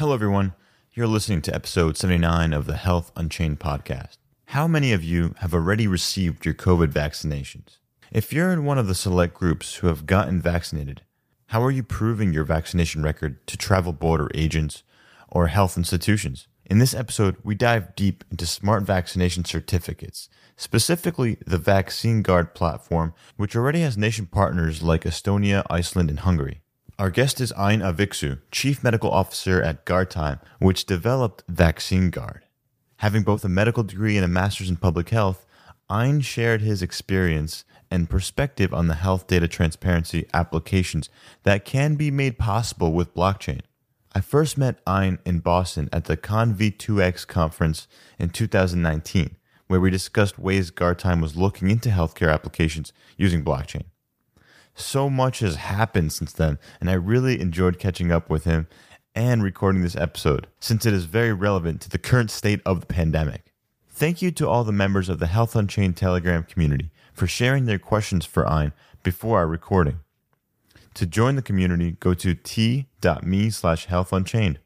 Hello, everyone. You're listening to episode 79 of the Health Unchained podcast. How many of you have already received your COVID vaccinations? If you're in one of the select groups who have gotten vaccinated, how are you proving your vaccination record to travel border agents or health institutions? In this episode, we dive deep into smart vaccination certificates, specifically the Vaccine Guard platform, which already has nation partners like Estonia, Iceland, and Hungary. Our guest is Ain Aviksoo, Chief Medical Officer at GuardTime, which developed Vaccine Guard. Having both a medical degree and a master's in public health, Ain shared his experience and perspective on the health data transparency applications that can be made possible with blockchain. I first met Ain in Boston at the ConV2X conference in 2019, where we discussed ways GuardTime was looking into healthcare applications using blockchain. So much has happened since then, and I really enjoyed catching up with him and recording this episode, since it is very relevant to the current state of the pandemic. Thank you to all the members of the Health Unchained Telegram community for sharing their questions for Ain before our recording. To join the community, go to t.me slash healthunchained.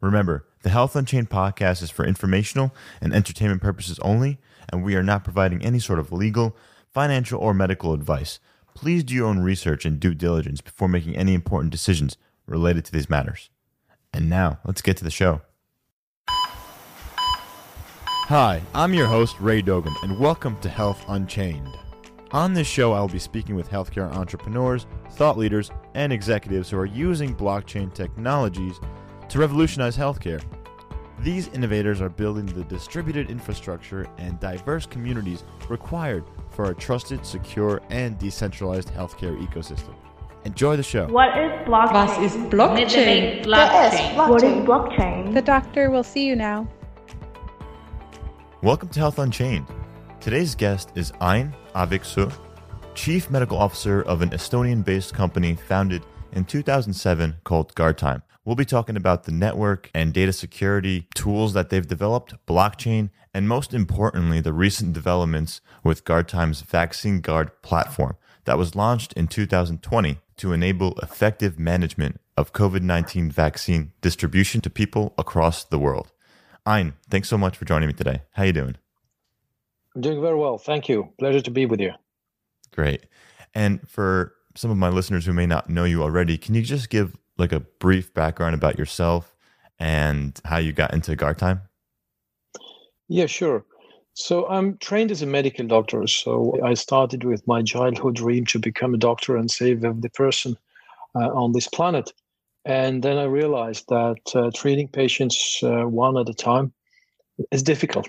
Remember, the Health Unchained podcast is for informational and entertainment purposes only, and we are not providing any sort of legal, financial, or medical advice. Please do your own research and due diligence before making any important decisions related to these matters. And now, let's get to the show. Hi, I'm your host, Ray Dogan, and welcome to Health Unchained. On this show, I will be speaking with healthcare entrepreneurs, thought leaders, and executives who are using blockchain technologies to revolutionize healthcare. These innovators are building the distributed infrastructure and diverse communities required for a trusted, secure, and decentralized healthcare ecosystem. Enjoy the show. What is blockchain? Was ist Blockchain? Blockchain. What is blockchain? The doctor will see you now. Welcome to Health Unchained. Today's guest is Ain Aviksoo, Chief Medical Officer of an Estonian based company founded in 2007 called GuardTime. We'll be talking about the network and data security tools that they've developed, blockchain, and most importantly, the recent developments with GuardTime's Vaccine Guard platform that was launched in 2020 to enable effective management of COVID 19 vaccine distribution to people across the world. Ain, thanks so much for joining me today. How you doing? I'm doing very well. Thank you. Pleasure to be with you. Great. And for some of my listeners who may not know you already, can you just give like a brief background about yourself and how you got into GuardTime? Yeah, sure. So I'm trained as a medical doctor. So I started with my childhood dream to become a doctor and save every person uh, on this planet. And then I realized that uh, treating patients uh, one at a time is difficult.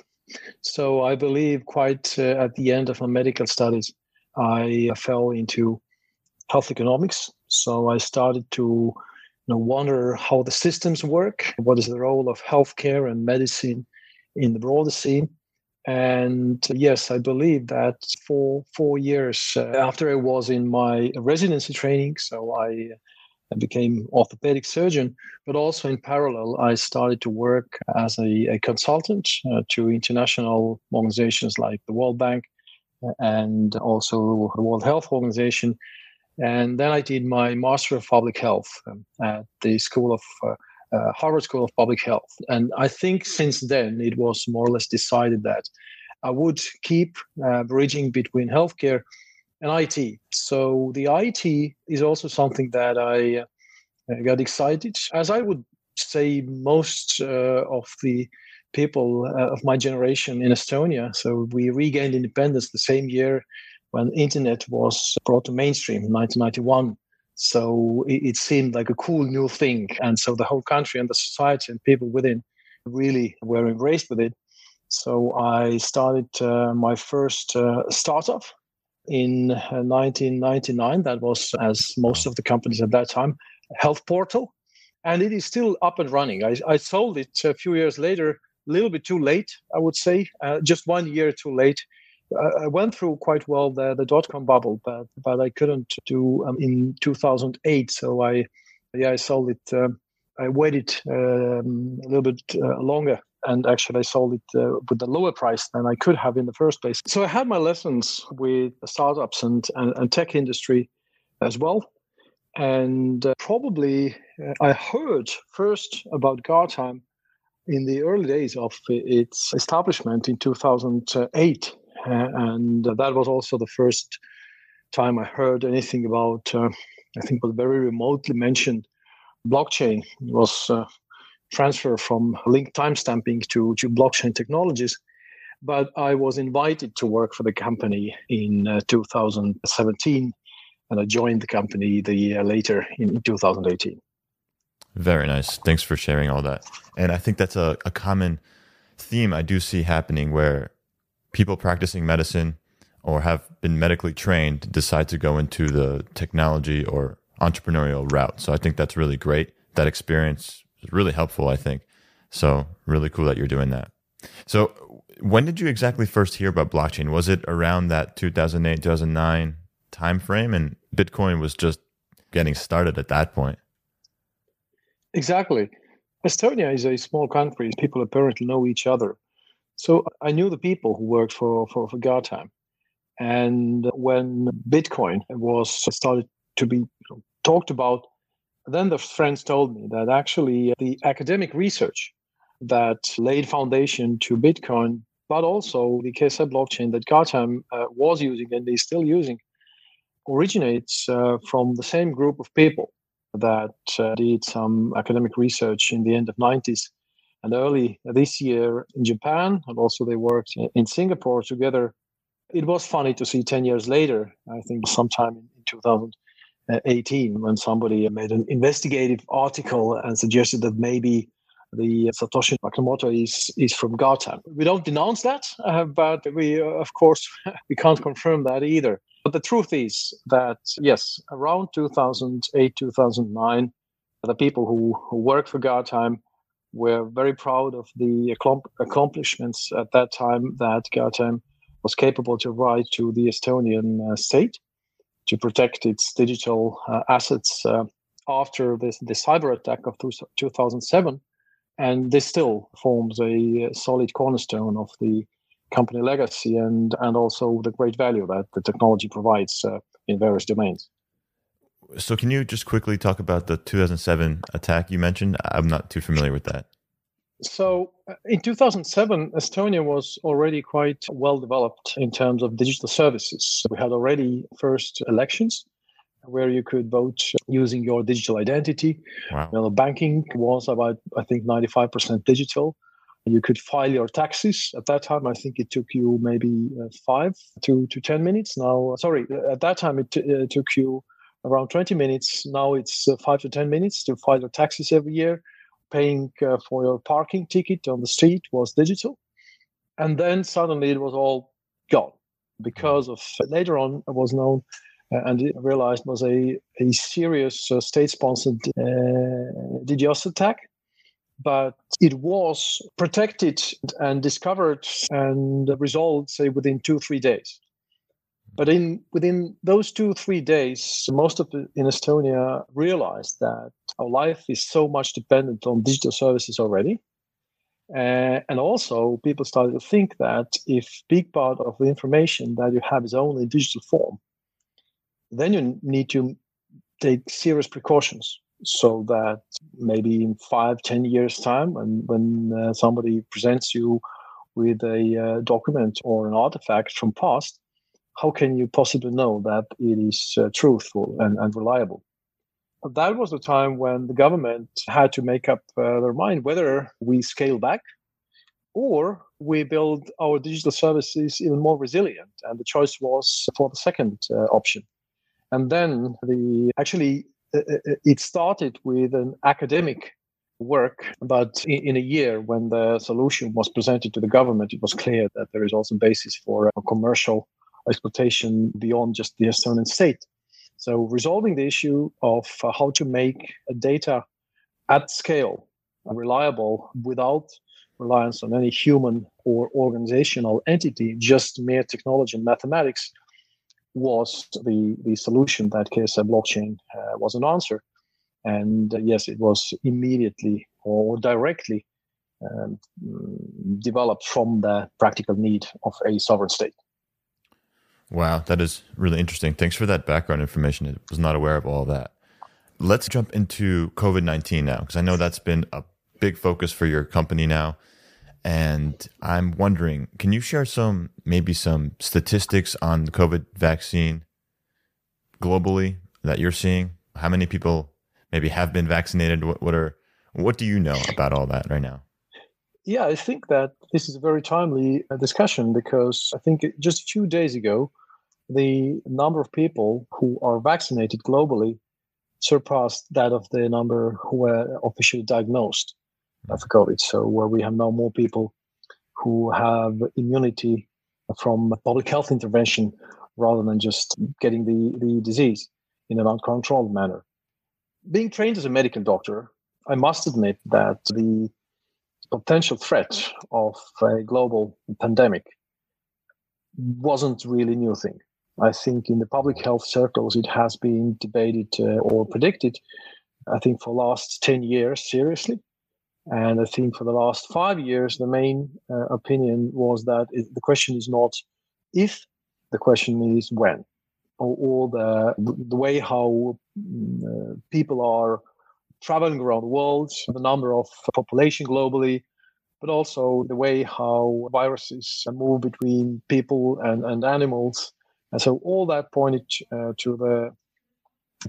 So I believe quite uh, at the end of my medical studies, I fell into health economics. So I started to you know, wonder how the systems work, what is the role of healthcare and medicine in the broader scene. And yes, I believe that for four years uh, after I was in my residency training, so I, I became orthopedic surgeon, but also in parallel, I started to work as a, a consultant uh, to international organizations like the World Bank and also the World Health Organization. And then I did my Master of Public Health um, at the School of uh, uh, Harvard School of Public Health. And I think since then it was more or less decided that I would keep uh, bridging between healthcare and IT. So the IT is also something that I uh, got excited, as I would say most uh, of the people uh, of my generation in Estonia. So we regained independence the same year when internet was brought to mainstream in 1991 so it, it, seemed like a cool new thing. And so the whole country and the society and people within really were embraced with it. So I started uh, my first uh, startup in 1999. Uh, that was, as most of the companies at that time, Health Portal. And it is still up and running. I, I sold it a few years later, a little bit too late, I would say, uh, just one year too late I went through quite well the, the dot com bubble, but but I couldn't do um, in 2008. So I yeah I sold it. Uh, I waited um, a little bit uh, longer, and actually I sold it uh, with a lower price than I could have in the first place. So I had my lessons with startups and and, and tech industry as well. And uh, probably uh, I heard first about Guardtime in the early days of its establishment in 2008. Uh, and that was also the first time I heard anything about, uh, I think, was very remotely mentioned blockchain. It was uh, transfer from link timestamping to, to blockchain technologies. But I was invited to work for the company in uh, 2017, and I joined the company the year later in 2018. Very nice. Thanks for sharing all that. And I think that's a, a common theme I do see happening where people practicing medicine or have been medically trained decide to go into the technology or entrepreneurial route. So I think that's really great. That experience is really helpful, I think. So really cool that you're doing that. So when did you exactly first hear about blockchain? Was it around that 2008, 2009 timeframe and Bitcoin was just getting started at that point? Exactly. Estonia is a small country. People apparently know each other. So I knew the people who worked for, for, for Guardtime. And when Bitcoin was started to be talked about, then the friends told me that actually the academic research that laid foundation to Bitcoin, but also the KSI blockchain that Guardtime uh, was using and is still using, originates uh, from the same group of people that uh, did some academic research in the end of 90s and early this year in Japan, and also they worked in Singapore together. It was funny to see 10 years later, I think sometime in 2018, when somebody made an investigative article and suggested that maybe the Satoshi Nakamoto is, is from Guardtime. We don't denounce that, uh, but we, uh, of course, we can't confirm that either. But the truth is that, yes, around 2008, 2009, the people who, who worked for Guardtime were very proud of the accomplishments at that time that Guardtime was capable to write to the Estonian uh, state to protect its digital uh, assets uh, after this, the cyber attack of 2007. And this still forms a solid cornerstone of the company legacy and and also the great value that the technology provides uh, in various domains. So, can you just quickly talk about the 2007 attack you mentioned? I'm not too familiar with that. So, uh, in 2007, Estonia was already quite well developed in terms of digital services. We had already first elections where you could vote using your digital identity. Wow. You know, banking was about, I think, 95% digital. You could file your taxes. At that time, I think it took you maybe uh, five to, to 10 minutes. Now, sorry, at that time, it t- uh, took you around 20 minutes. Now it's uh, five to 10 minutes to file your taxes every year. Paying uh, for your parking ticket on the street was digital. And then suddenly it was all gone because of later on it was known uh, and realized was a, a serious uh, state sponsored DDoS attack but it was protected and discovered and resolved, say, within two, three days. But in within those two, three days, most of in Estonia realized that our life is so much dependent on digital services already. Uh, and also, people started to think that if big part of the information that you have is only in digital form, then you need to take serious precautions so that maybe in five, ten years' time, when when uh, somebody presents you with a uh, document or an artifact from past, how can you possibly know that it is uh, truthful and, and reliable? That was the time when the government had to make up uh, their mind whether we scale back or we build our digital services even more resilient. And the choice was for the second uh, option. And then the actually uh, uh, uh, it started with an academic work, but in, a year when the solution was presented to the government, it was clear that there is also basis for a commercial exploitation beyond just the Estonian state. So resolving the issue of how to make a data at scale reliable without reliance on any human or organizational entity, just mere technology and mathematics, was the, the solution that KSI blockchain uh, was an answer. And uh, yes, it was immediately or directly um, developed from the practical need of a sovereign state. Wow, that is really interesting. Thanks for that background information. I was not aware of all that. let's jump into COVID 19 now, because I know that's been a big focus for your company now. And I'm wondering, can you share some, maybe some statistics on the COVID vaccine globally that you're seeing? How many people maybe have been vaccinated? What, what are, what do you know about all that right now? Yeah, I think that this is a very timely uh, discussion because I think just a few days ago, the number of people who are vaccinated globally surpassed that of the number who were officially diagnosed of COVID. So where we have now more people who have immunity from public health intervention rather than just getting the, the disease in an uncontrolled manner. Being trained as a medical doctor, I must admit that the potential threat of a global pandemic wasn't really new thing. I think in the public health circles, it has been debated uh, or predicted, I think, for last 10 years seriously. And I think for the last five years, the main uh, opinion was that it, the question is not if, the question is when, or, or the, the way how uh, people are traveling around the world, the number of population globally, but also the way how viruses move between people and, and animals and so all that pointed uh, to the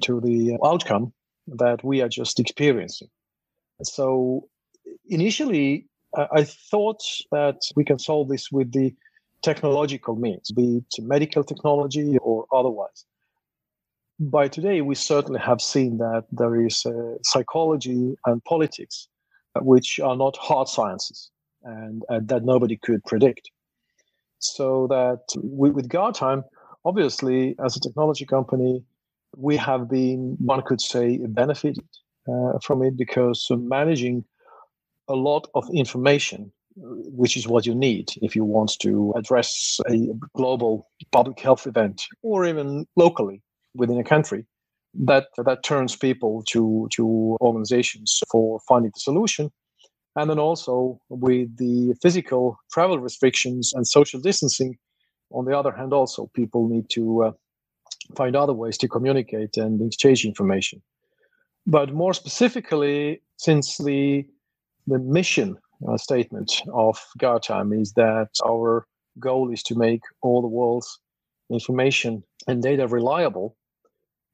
to the outcome that we are just experiencing. So initially, I thought that we can solve this with the technological means, be it medical technology or otherwise. By today, we certainly have seen that there is uh, psychology and politics, which are not hard sciences and, and that nobody could predict. So that we, with Guardtime, obviously, as a technology company, we have been, one could say, benefited uh, from it because managing a lot of information, which is what you need if you want to address a global public health event or even locally within a country, that that turns people to to organizations for finding the solution. And then also with the physical travel restrictions and social distancing on the other hand, also people need to uh, find other ways to communicate and exchange information. But more specifically, since the the mission uh, statement of Guardtime is that our goal is to make all the world's information and data reliable,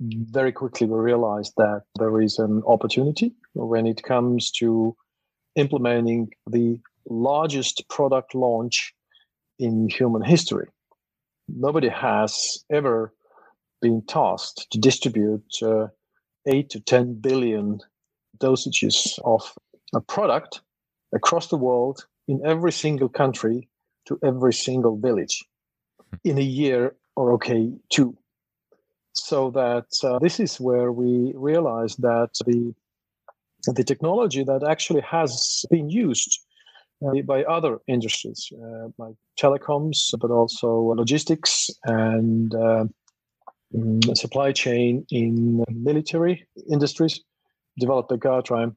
very quickly we realized that there is an opportunity when it comes to implementing the largest product launch in human history nobody has ever been tasked to distribute uh, 8 to 10 billion dosages of a product across the world in every single country to every single village in a year or okay two. So that uh, this is where we realize that the the technology that actually has been used by other industries uh, like telecoms, but also logistics and uh, mm, supply chain in military industries developed by Guardtime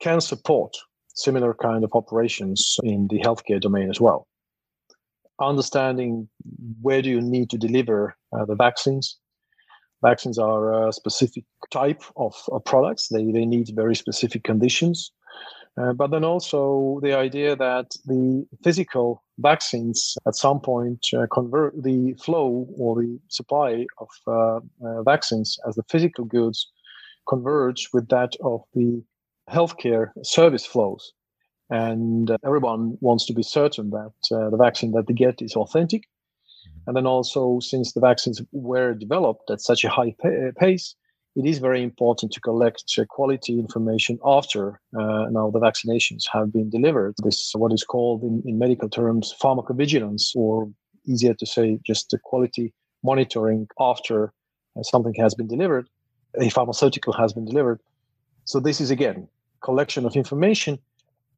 can support similar kind of operations in the healthcare domain as well. Understanding where do you need to deliver uh, the vaccines. Vaccines are a specific type of, of products. They, they need very specific conditions uh, but then also the idea that the physical vaccines at some point uh, convert the flow or the supply of uh, uh vaccines as the physical goods converge with that of the healthcare service flows. And uh, everyone wants to be certain that the vaccine that they get is authentic. Mm-hmm. And then also, since the vaccines were developed at such a high pace, it is very important to collect quality information after uh, now the vaccinations have been delivered. This what is called in, in medical terms pharmacovigilance, or easier to say, just the quality monitoring after uh, something has been delivered, a pharmaceutical has been delivered. So this is again collection of information,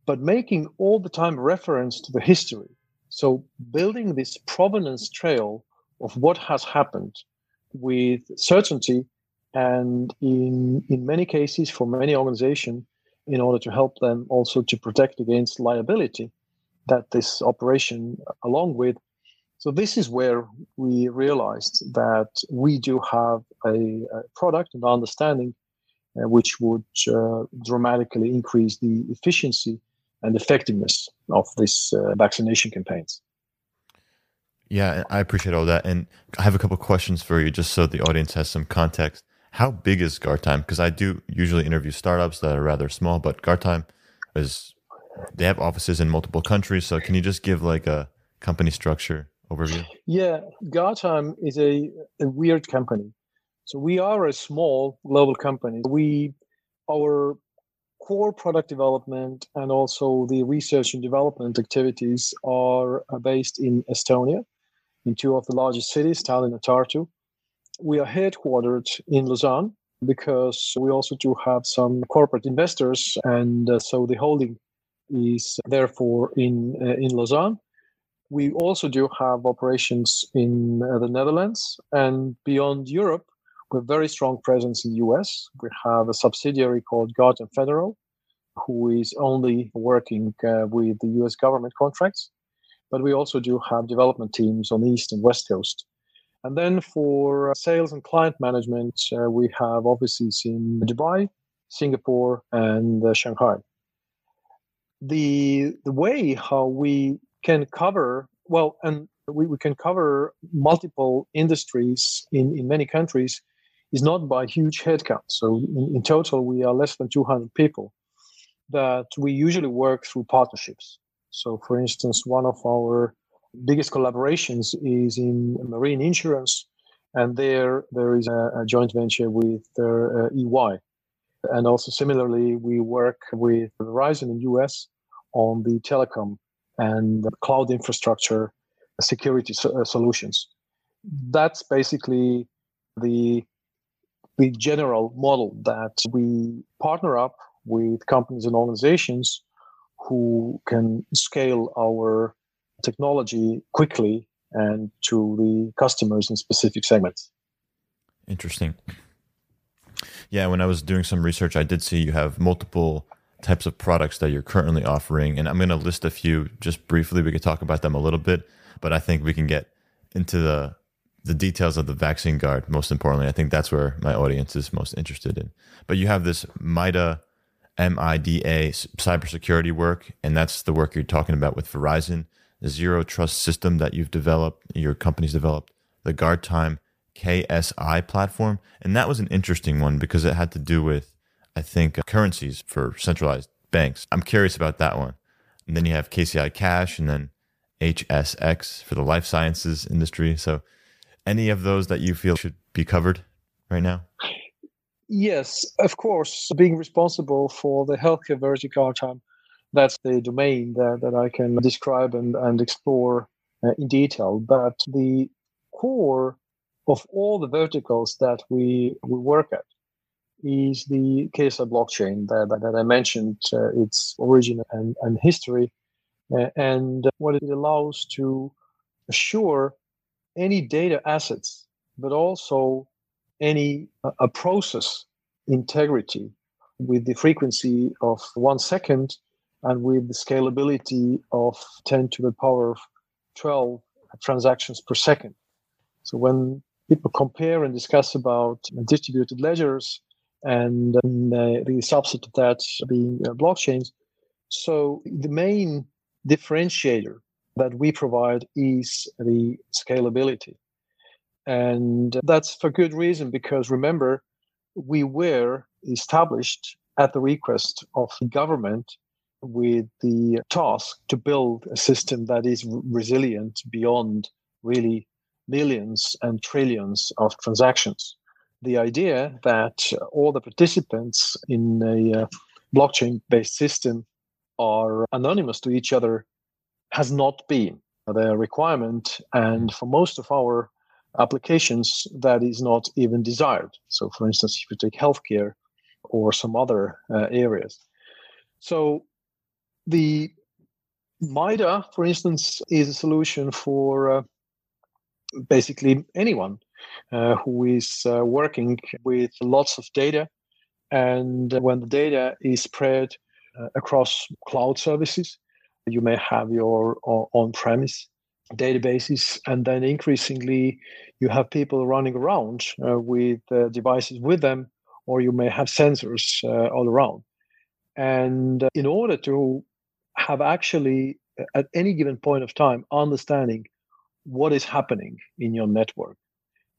but making all the time reference to the history. So building this provenance trail of what has happened with certainty and in in many cases for many organizations in order to help them also to protect against liability that this operation along with so this is where we realized that we do have a, a product and understanding uh, which would uh, dramatically increase the efficiency and effectiveness of these uh, vaccination campaigns. Yeah, I appreciate all that. And I have a couple questions for you just so the audience has some context. How big is Guardtime? Because I do usually interview startups that are rather small, but Guardtime is they have offices in multiple countries. So can you just give like a company structure overview? Yeah, Guardtime is a, a weird company. So we are a small global company. We our core product development and also the research and development activities are based in Estonia, in two of the largest cities, Tallinn and Tartu. We are headquartered in Lausanne because we also do have some corporate investors, and uh, so the holding is therefore in uh, in Lausanne. We also do have operations in uh, the Netherlands and beyond Europe. We have very strong presence in the US. We have a subsidiary called Guardtime Federal, who is only working uh, with the US government contracts. But we also do have development teams on the East and West Coast. And then for sales and client management, uh, we have offices in Dubai, Singapore, and uh, Shanghai. The, the way how we can cover, well, and we, we can cover multiple industries in, in many countries is not by huge headcount. So in, in total, we are less than 200 people that we usually work through partnerships. So, for instance, one of our biggest collaborations is in marine insurance, and there there is a, a joint venture with uh, EY. And also similarly, we work with Verizon in US on the telecom and cloud infrastructure security so- uh, solutions. That's basically the the general model that we partner up with companies and organizations who can scale our technology quickly and to the customers in specific segments. Interesting. Yeah, when I was doing some research, I did see you have multiple types of products that you're currently offering. And I'm going to list a few just briefly. We could talk about them a little bit, but I think we can get into the the details of the vaccine guard most importantly. I think that's where my audience is most interested in. But you have this MIDA MIDA cybersecurity work, and that's the work you're talking about with Verizon, zero trust system that you've developed, your company's developed, the Guardtime KSI platform. And that was an interesting one because it had to do with, I think, uh, currencies for centralized banks. I'm curious about that one. And then you have KSI Cash and then HSX for the life sciences industry. So, any of those that you feel should be covered right now? Yes, of course, being responsible for the healthcare vertical time, that's the domain that, that I can describe and, and explore uh, in detail. But the core of all the verticals that we, we work at is the KSI blockchain that, that, I mentioned, uh, its origin and, and history, uh, and what it allows to assure any data assets, but also any uh, a process integrity with the frequency of one second and with the scalability of 10 to the power of 12 transactions per second. So when people compare and discuss about distributed ledgers and um, uh, the subset of that being uh, blockchains, so the main differentiator that we provide is the scalability. And that's for good reason because remember, we were established at the request of the government with the task to build a system that is resilient beyond really millions and trillions of transactions. The idea that all the participants in a uh, blockchain based system are anonymous to each other has not been the requirement. And for most of our applications that is not even desired. So, for instance, if you take healthcare or some other uh, areas. So, the MIDA, for instance, is a solution for uh, basically anyone uh, who is uh, working with lots of data. And when the data is spread uh, across cloud services, you may have your on premise databases and then increasingly you have people running around uh, with uh, devices with them or you may have sensors uh, all around. And in order to have actually, at any given point of time, understanding what is happening in your network.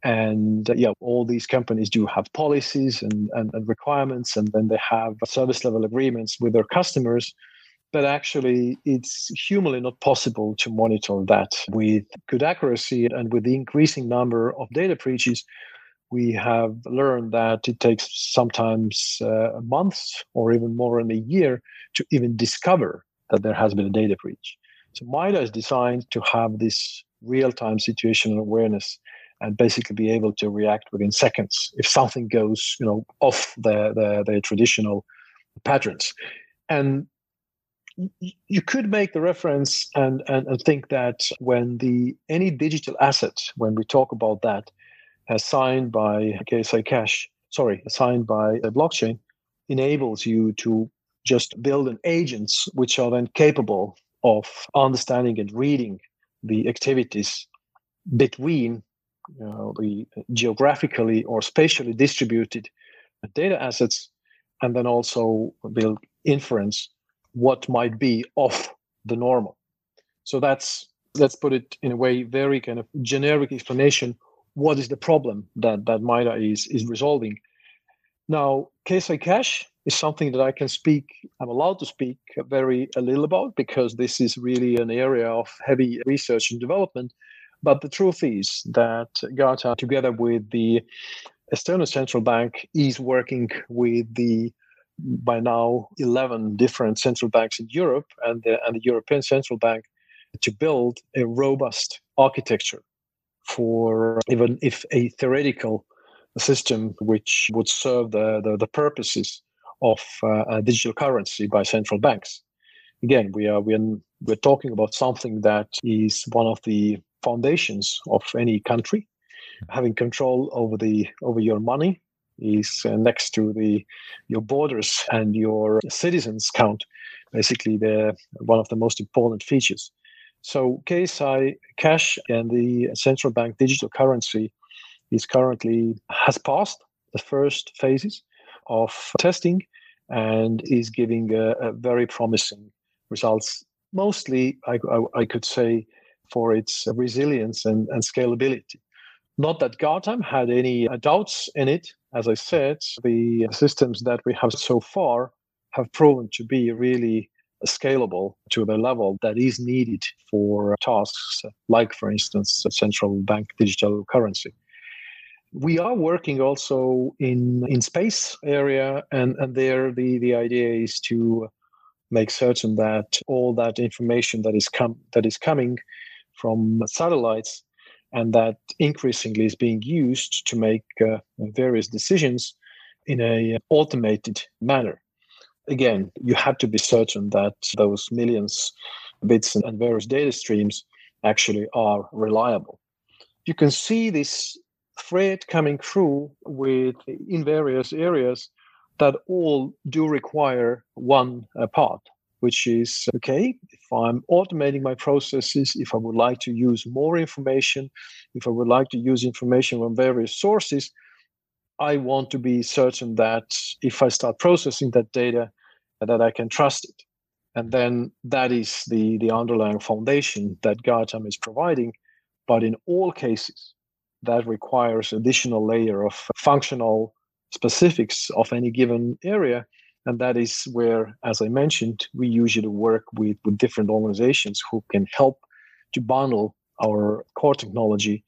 And uh, yeah, all these companies do have policies and, and, and requirements, and then they have service level agreements with their customers but actually it's humanly not possible to monitor that with good accuracy and with the increasing number of data breaches we have learned that it takes sometimes uh, months or even more than a year to even discover that there has been a data breach. So MIDA is designed to have this real-time situational awareness and basically be able to react within seconds if something goes you know off the, the, the traditional patterns. And you could make the reference and, and, and think that when the any digital asset, when we talk about that, as signed by KSI Cash, sorry, signed by a blockchain, enables you to just build an agents which are then capable of understanding and reading the activities between you know, the geographically or spatially distributed data assets, and then also build inference what might be off the normal. So that's let's put it in a way very kind of generic explanation. What is the problem that that MIDA is is resolving? Now, Case KSI Cash is something that I can speak. I'm allowed to speak very a little about because this is really an area of heavy research and development. But the truth is that Guardtime, together with the Estonian Central Bank, is working with the by now 11 different central banks in Europe and the, and the European Central Bank to build a robust architecture for even if a theoretical system which would serve the, the, the purposes of uh, digital currency by central banks. Again, we are, we are we're talking about something that is one of the foundations of any country, having control over the over your money, is uh, next to the your borders and your citizens count basically the one of the most important features. So KSI cash and the central bank digital currency is currently has passed the first phases of testing and is giving a, a very promising results. Mostly I, I, I, could say for its resilience and, and scalability. Not that Guardtime had any uh, doubts in it. As I said, the systems that we have so far have proven to be really scalable to the level that is needed for tasks like, for instance, central bank digital currency. We are working also in in space area, and, and there the, the idea is to make certain that all that information that is com- that is coming from satellites and that increasingly is being used to make uh, various decisions in a automated manner. Again, you have to be certain that those millions bits and various data streams actually are reliable. You can see this thread coming through with in various areas that all do require one uh, part which is okay, if I'm automating my processes, if I would like to use more information, if I would like to use information from various sources, I want to be certain that if I start processing that data, that I can trust it. And then that is the, the underlying foundation that Guardtime is providing. But in all cases, that requires additional layer of functional specifics of any given area. And that is where as i mentioned we usually work with, with different organizations who can help to bundle our core technology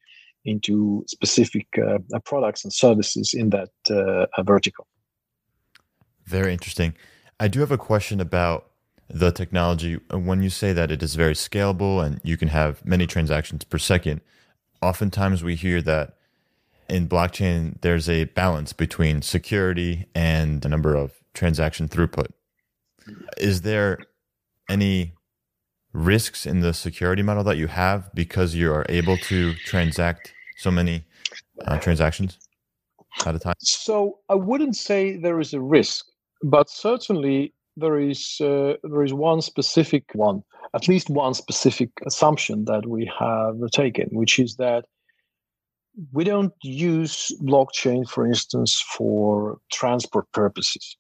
into specific uh, products and services in that uh, vertical. Very interesting. I do have a question about the technology. When you say that it is very scalable and you can have many transactions per second oftentimes we hear that in blockchain there's a balance between security and the number of transaction throughput. Is there any risks in the security model that you have because you are able to transact so many uh, transactions at a time? So I wouldn't say there is a risk, but certainly there is uh, there is one specific one, at least one specific assumption that we have taken, which is that we don't use blockchain, for instance, for transport purposes,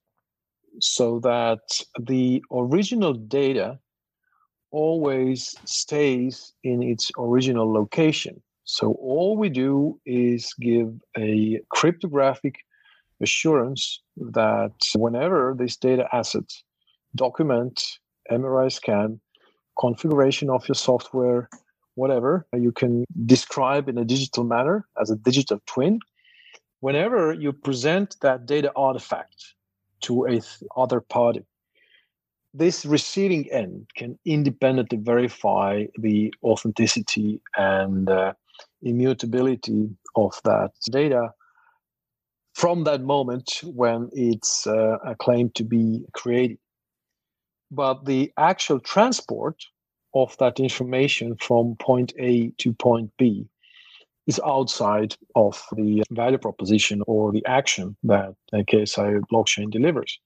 so that the original data always stays in its original location. So all we do is give a cryptographic assurance that whenever this data asset, document, MRI scan, configuration of your software, whatever you can describe in a digital manner as a digital twin, whenever you present that data artifact to a th- other party, this receiving end can independently verify the authenticity and uh, immutability of that data from that moment when it's uh, claimed to be created. But the actual transport of that information from point A to point B is outside of the value proposition or the action that a KSI blockchain delivers.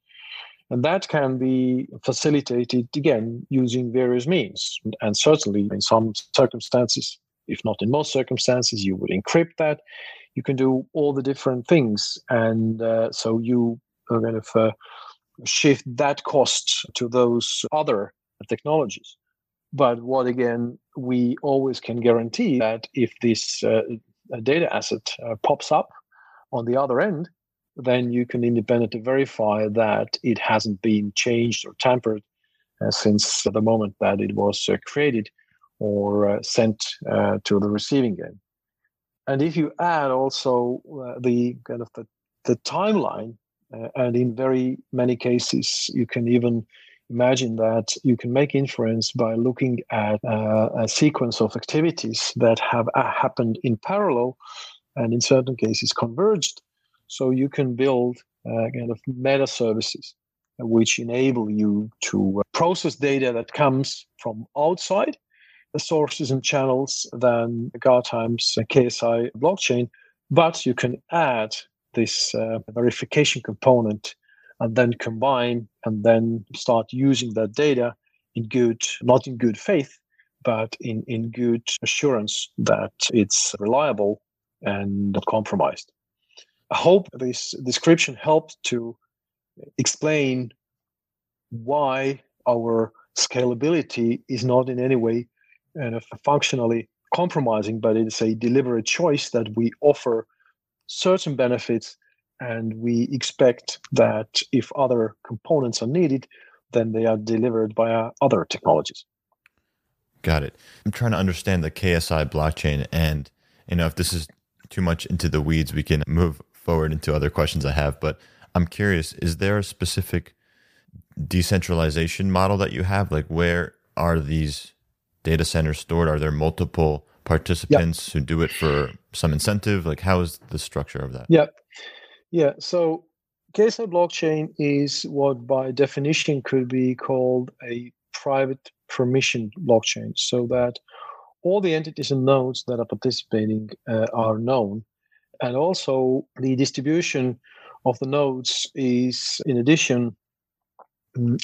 And that can be facilitated again using various means. And certainly in some circumstances, if not in most circumstances, you would encrypt that. You can do all the different things. And uh, so you kind of uh, shift that cost to those other technologies. But what again, we always can guarantee that if this uh, data asset uh, pops up on the other end, then you can independently verify that it hasn't been changed or tampered uh, since the moment that it was uh, created or sent to the receiving end. And if you add also uh, the kind of the, the timeline, uh, and in very many cases, you can even imagine that you can make inference by looking at a sequence of activities that have happened in parallel and in certain cases converged. So you can build uh, kind of meta services which enable you to uh, process data that comes from outside sources and channels than Guardtime's KSI blockchain, but you can add this uh, verification component and then combine and then start using that data in good, not in good faith, but in, in good assurance that it's reliable and not compromised. I hope this description helped to explain why our scalability is not in any way uh, functionally compromising, but it's a deliberate choice that we offer certain benefits and we expect that if other components are needed, then they are delivered via other technologies. Got it. I'm trying to understand the KSI blockchain and you know if this is too much into the weeds, we can move forward into other questions I have, but I'm curious, is there a specific decentralization model that you have? Like where are these data centers stored? Are there multiple participants yep. who do it for some incentive? Like how is the structure of that? Yeah. Yeah. So KSI blockchain is what by definition could be called a private permission blockchain so that all the entities and nodes that are participating uh, are known and also the distribution of the nodes is in addition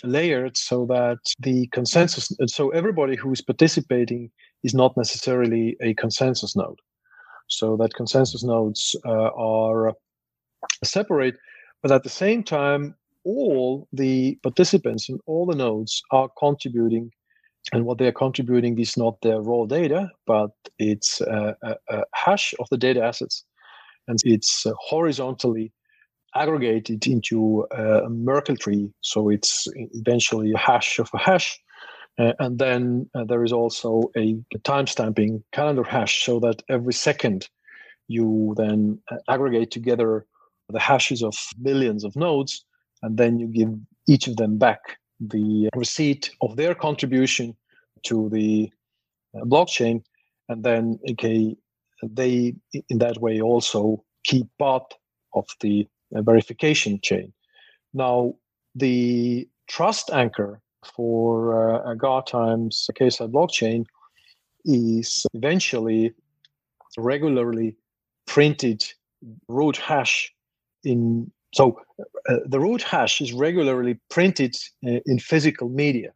layered so that the consensus so everybody who is participating is not necessarily a consensus node. So that consensus nodes uh, are separate but at the same time all the participants and all the nodes are contributing and what they're contributing is not their raw data but it's a, a, a hash of the data assets. And it's uh, horizontally it into a Merkle tree. So it's eventually a hash of a hash. Uh, and then uh, there is also a, timestamping calendar hash so that every second you then uh, aggregate together the hashes of millions of nodes and then you give each of them back the receipt of their contribution to the uh, blockchain and then okay they in that way also keep part of the uh, verification chain. Now, the trust anchor for uh, Guardtime's KSI blockchain is eventually regularly printed root hash in so uh, the root hash is regularly printed uh, in physical media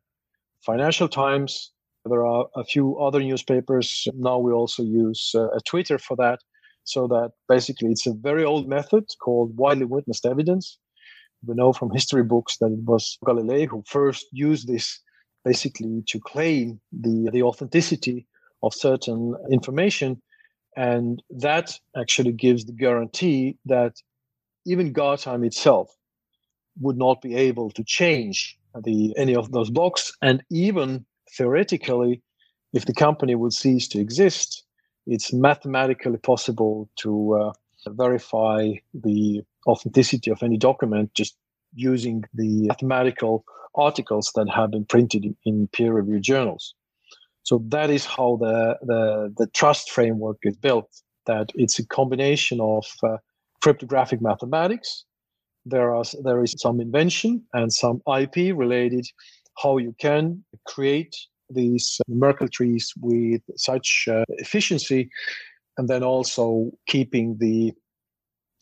financial times there are a few other newspapers. Now we also use uh, Twitter for that. So that basically it's a very old method called widely witnessed evidence. We know from history books that it was Galilei who first used this basically to claim the, the authenticity of certain information. And that actually gives the guarantee that even Guardtime itself would not be able to change the any of those blocks. And even theoretically, if the company would cease to exist, it's mathematically possible to uh, verify the authenticity of any document just using the mathematical articles that have been printed in, peer-reviewed journals. So that is how the, the, the trust framework is built. That it's a combination of uh, cryptographic mathematics. There are there is some invention and some IP related how you can create these Merkle trees with such uh, efficiency, and then also keeping the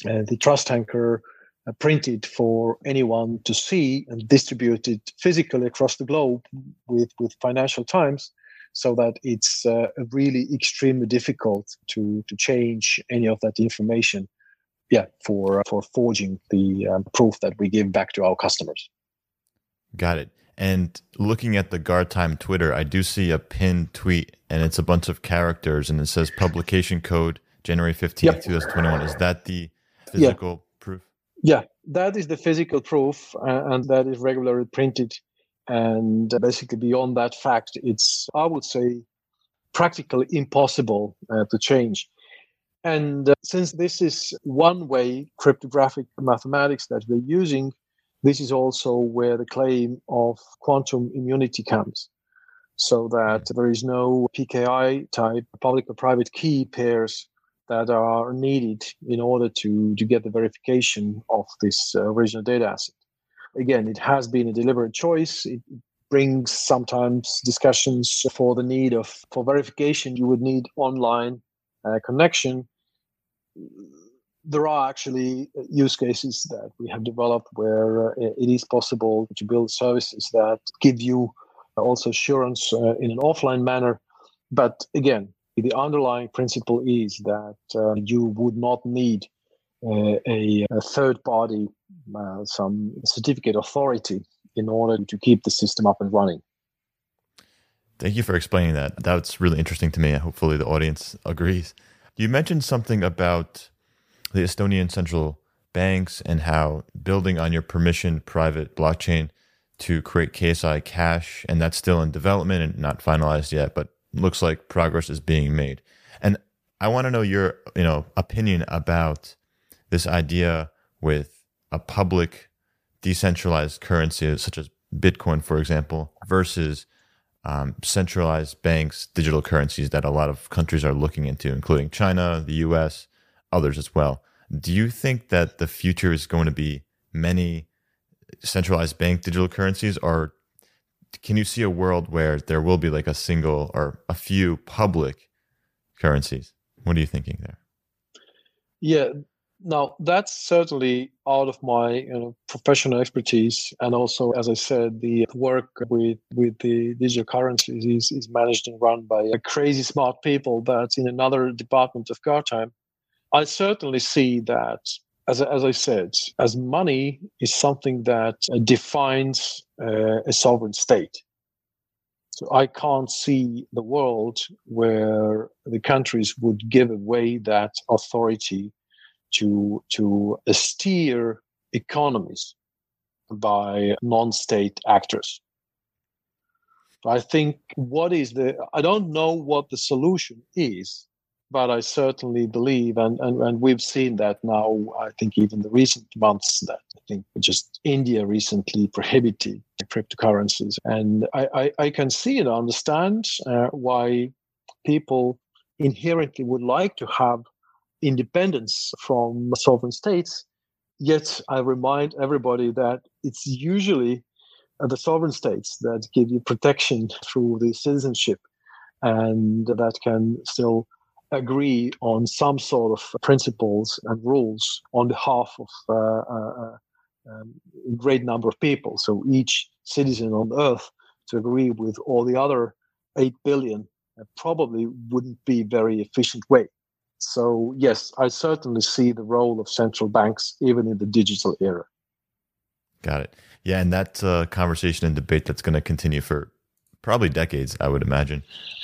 uh, the trust anchor uh, printed for anyone to see and distributed physically across the globe with with Financial Times, so that it's uh, really extremely difficult to to change any of that information. Yeah, for for forging the um, proof that we give back to our customers. Got it. And looking at the guard Guardtime Twitter, I do see a pinned tweet and it's a bunch of characters and it says publication code January 15th, yep. 2021. Is that the physical yeah. proof? Yeah, that is the physical proof and that is regularly printed. And basically, beyond that fact, it's, I would say, practically impossible uh, to change. And uh, since this is one way cryptographic mathematics that we're using, this is also where the claim of quantum immunity comes. So that there is no PKI type public or private key pairs that are needed in order to, to get the verification of this uh, original data asset. Again, it has been a deliberate choice. It brings sometimes discussions for the need of for verification. You would need online uh, connection there are actually use cases that we have developed where uh, it is possible to build services that give you also assurance uh, in an offline manner. But again, the underlying principle is that uh, you would not need uh, a, a, third party, uh, some certificate authority in order to keep the system up and running. Thank you for explaining that. That's really interesting to me. Hopefully, the audience agrees. You mentioned something about the Estonian central banks and how building on your permission private blockchain to create KSI Cash, and that's still in development and not finalized yet, but looks like progress is being made. And I want to know your, you know, opinion about this idea with a public decentralized currency such as Bitcoin, for example, versus um, centralized banks, digital currencies that a lot of countries are looking into, including China, the US, others as well. Do you think that the future is going to be many centralized bank digital currencies, or can you see a world where there will be like a single or a few public currencies? What are you thinking there? Yeah, now that's certainly out of my you know, professional expertise, and also, as I said, the work with with the digital currencies is, is managed and run by crazy smart people that's in another department of Guardtime. I certainly see that, as, as I said, as money is something that uh, defines uh, a sovereign state. So I can't see the world where the countries would give away that authority to to steer economies by non-state actors. I think what is the I don't know what the solution is but I certainly believe, and, and, and we've seen that now, I think even the recent months that I think just India recently prohibited cryptocurrencies. And I, I, I can see and understand uh, why people inherently would like to have independence from sovereign states. Yet I remind everybody that it's usually the sovereign states that give you protection through the citizenship and that can still agree on some sort of principles and rules on behalf of uh, uh, uh, um, a great number of people. So each citizen on Earth to agree with all the other 8 billion probably wouldn't be a very efficient way. So, yes, I certainly see the role of central banks even in the digital era. Got it. Yeah, and that's a conversation and debate that's going to continue for probably decades, I would imagine.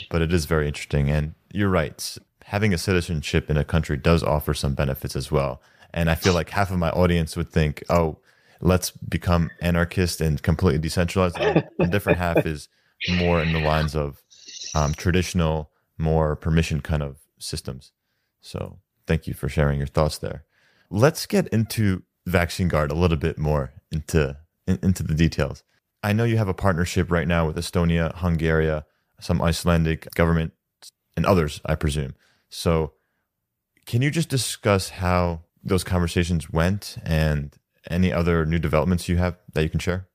But it is very interesting. And you're right. Having a citizenship in a country does offer some benefits as well. And I feel like half of my audience would think, oh, let's become anarchist and completely decentralized. And the different half is more in the lines of um, traditional, more permission kind of systems. So thank you for sharing your thoughts there. Let's get into Vaccine Guard a little bit more into in, into the details. I know you have a partnership right now with Estonia, Hungary, some Icelandic government, and others, I presume. So, can you just discuss how those conversations went and any other new developments you have that you can share?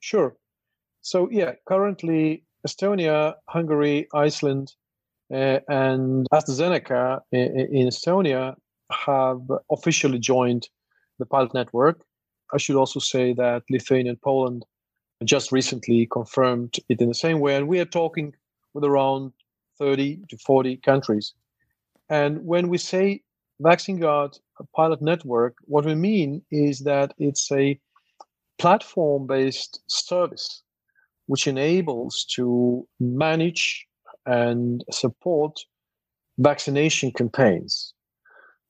Sure. So, yeah, currently Estonia, Hungary, Iceland, uh, and AstraZeneca in, in Estonia have officially joined the pilot network. I should also say that Lithuania and Poland just recently confirmed it in the same way. And we are talking with around 30 to 40 countries. And when we say Vaccine Guard pilot network, what we mean is that it's a platform based service which enables to manage and support vaccination campaigns.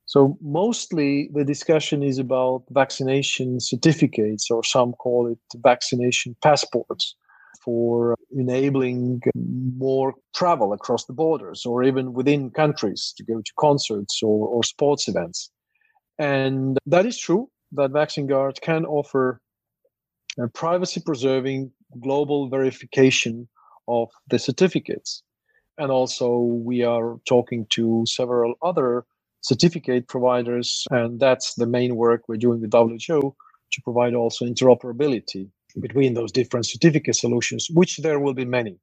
So, mostly the discussion is about vaccination certificates, or some call it vaccination passports, for enabling more travel across the borders or even within countries to go to concerts or, or sports events. And that is true that Vaccine Guard can offer a privacy preserving global verification of the certificates. And also, we are talking to several other certificate providers, and that's the main work we're doing with WHO to provide also interoperability between those different certificate solutions, which there will be many.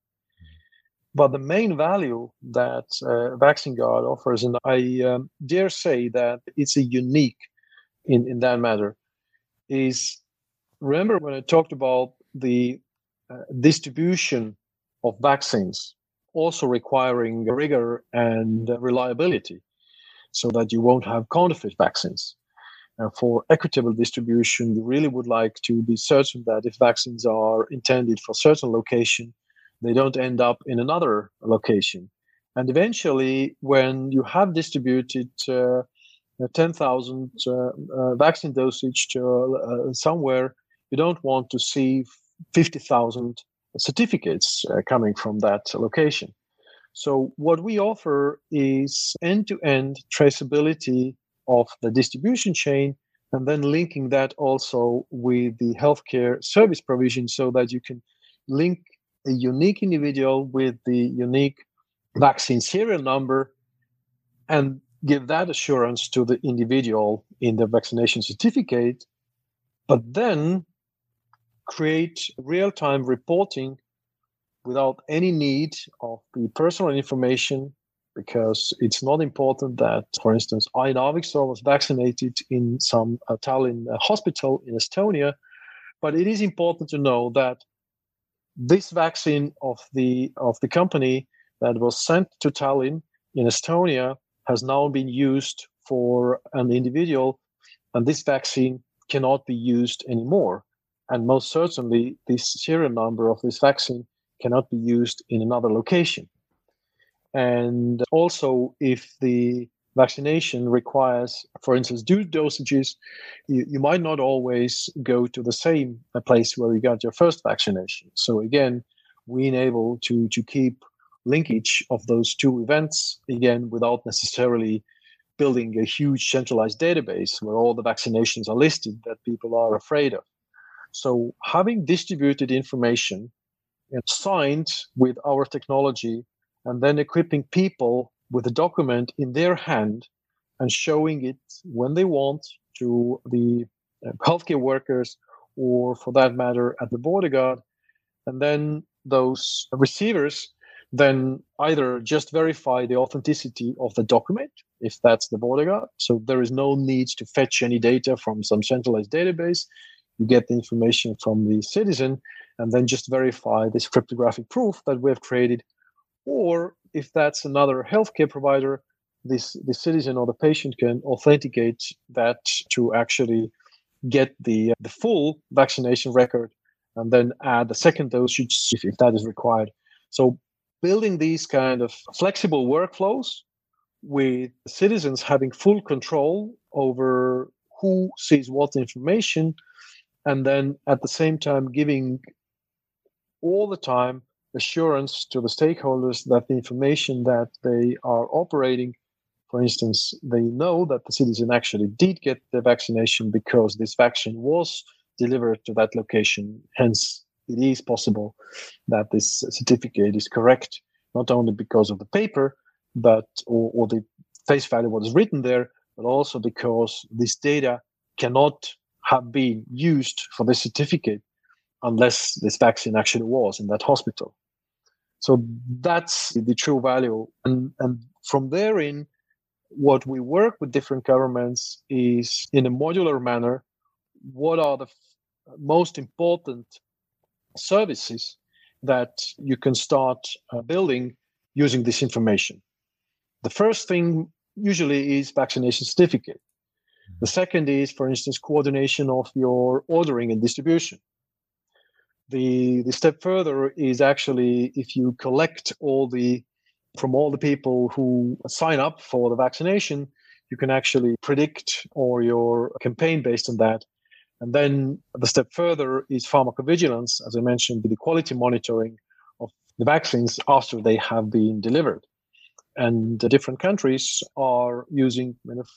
But the main value that uh, Vaccine Guard offers, and I um, dare say that it's a unique in, in that matter, is remember when I talked about the uh, distribution of vaccines also requiring rigor and reliability so that you won't have counterfeit vaccines. Uh, for equitable distribution, you really would like to be certain that if vaccines are intended for certain location, they don't end up in another location. And eventually, when you have distributed uh, 10,000 uh, uh, vaccine dosage to uh, somewhere, you don't want to see 50,000 certificates uh, coming from that location. So, what we offer is end to end traceability of the distribution chain and then linking that also with the healthcare service provision so that you can link a unique individual with the unique vaccine serial number and give that assurance to the individual in the vaccination certificate, but then create real time reporting without any need of the personal information because it's not important that, for instance, Aviksoo was vaccinated in some uh, Tallinn hospital in Estonia, but it is important to know that this vaccine of the of the company that was sent to Tallinn in Estonia has now been used for an individual, and this vaccine cannot be used anymore. And most certainly, this serial number of this vaccine cannot be used in another location. And also, if the vaccination requires, for instance, two dosages, you, you might not always go to the same uh, place where you got your first vaccination. So again, we enable to to keep linkage of those two events again without necessarily building a huge centralized database where all the vaccinations are listed that people are afraid of. So having distributed information and signed with our technology and then equipping people with a document in their hand and showing it when they want to the uh, healthcare workers or for that matter at the border guard. And then those receivers then either just verify the authenticity of the document if that's the border guard. So there is no need to fetch any data from some centralized database. You get the information from the citizen and then just verify this cryptographic proof that we have created or if that's another healthcare provider this the citizen or the patient can authenticate that to actually get the uh, the full vaccination record and then add the second dose if, if that is required. So building these kind of flexible workflows with citizens having full control over who sees what information and then at the same time giving all the time assurance to the stakeholders that the information that they are operating for instance they know that the citizen actually did get the vaccination because this vaccine was delivered to that location hence it is possible that this certificate is correct not only because of the paper but or, or the face value what is written there but also because this data cannot have been used for this certificate unless this vaccine actually was in that hospital. So that's the true value. And, and from therein, what we work with different governments is in a modular manner what are the f- most important services that you can start uh, building using this information. The first thing usually is vaccination certificate. The second is, for instance, coordination of your ordering and distribution. The, the step further is actually if you collect all the from all the people who sign up for the vaccination, you can actually predict or your campaign based on that. And then the step further is pharmacovigilance, as I mentioned, with the quality monitoring of the vaccines after they have been delivered. And the different countries are using kind of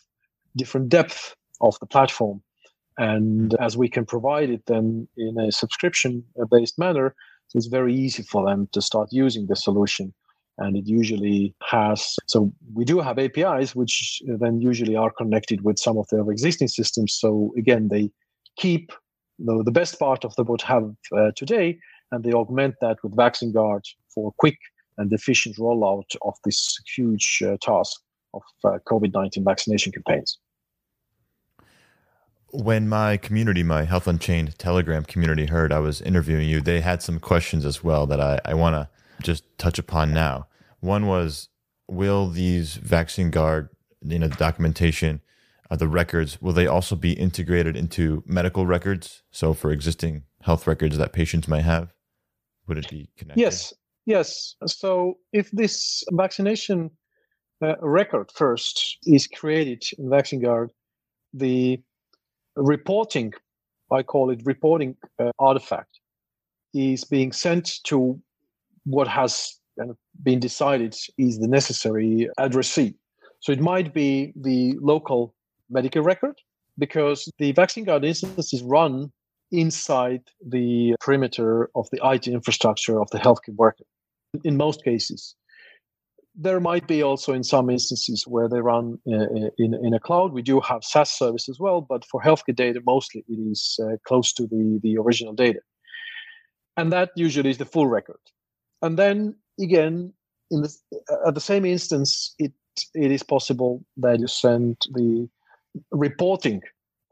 different depth of the platform. And as we can provide it then in a subscription based manner, so it's very easy for them to start using the solution. And it usually has, so we do have APIs, which then usually are connected with some of their existing systems. So again, they keep the, the best part of the what have uh, today, and they augment that with Vaccine Guard for quick and efficient rollout of this huge uh, task of uh, COVID 19 vaccination campaigns. When my community, my Health Unchained Telegram community, heard I was interviewing you, they had some questions as well that I, I want to just touch upon now. One was, will these Vaccine Guard, you know, the documentation, uh, the records, will they also be integrated into medical records? So for existing health records that patients might have, would it be connected? Yes, yes. So if this vaccination uh, record first is created in Vaccine Guard, the reporting, I call it reporting uh, artifact, is being sent to what has been decided is the necessary addressee. So it might be the local medical record because the Vaccine Guard instance is run inside the perimeter of the IT infrastructure of the healthcare worker in most cases there might be also in some instances where they run uh, in, in a cloud. We do have SaaS service as well, but for healthcare data, mostly it is uh, close to the, the original data. And that usually is the full record. And then again, in the, at the same instance, it it is possible that you send the reporting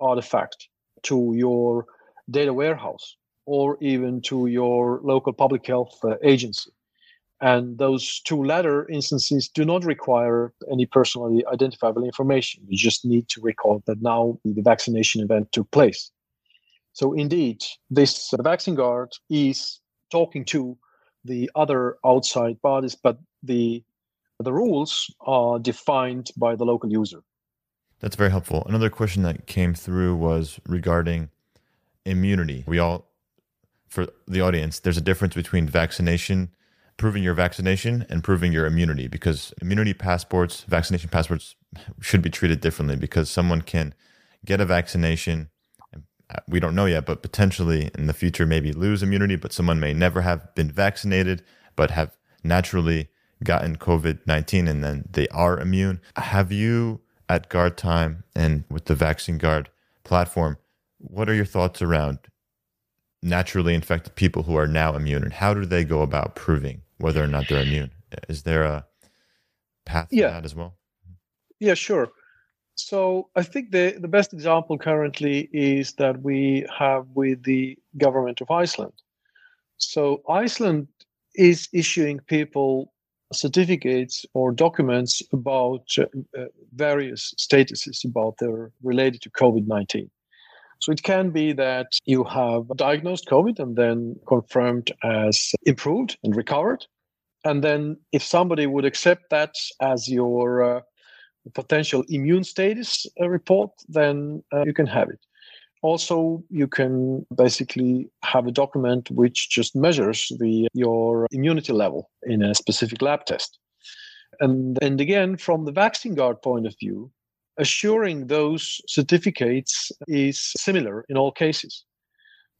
artifact to your data warehouse or even to your local public health uh, agency and those two latter instances do not require any personally identifiable information. You just need to recall that now the vaccination event took place. So indeed, this uh, the Vaccine Guard is talking to the other outside bodies, but the the rules are defined by the local user. That's very helpful. Another question that came through was regarding immunity. We all, for the audience, there's a difference between vaccination proving your vaccination and proving your immunity because immunity passports, vaccination passports should be treated differently because someone can get a vaccination. Uh, we don't know yet, but potentially in the future, maybe lose immunity, but someone may never have been vaccinated, but have naturally gotten COVID 19 and then they are immune. Have you at Guardtime and with the vaccine guard platform, what are your thoughts around naturally infected people who are now immune and how do they go about proving whether or not they're immune. Is there a path yeah. to that as well? Yeah, sure. So I think the, the best example currently is that we have with the government of Iceland. So Iceland is issuing people certificates or documents about uh, various statuses about their related to COVID 19. So it can be that you have diagnosed COVID and then confirmed as improved and recovered. And then if somebody would accept that as your uh, potential immune status uh, report, then uh, you can have it. Also, you can basically have a document which just measures the your immunity level in a specific lab test. And, and again, from the vaccine guard point of view, assuring those certificates is similar in all cases.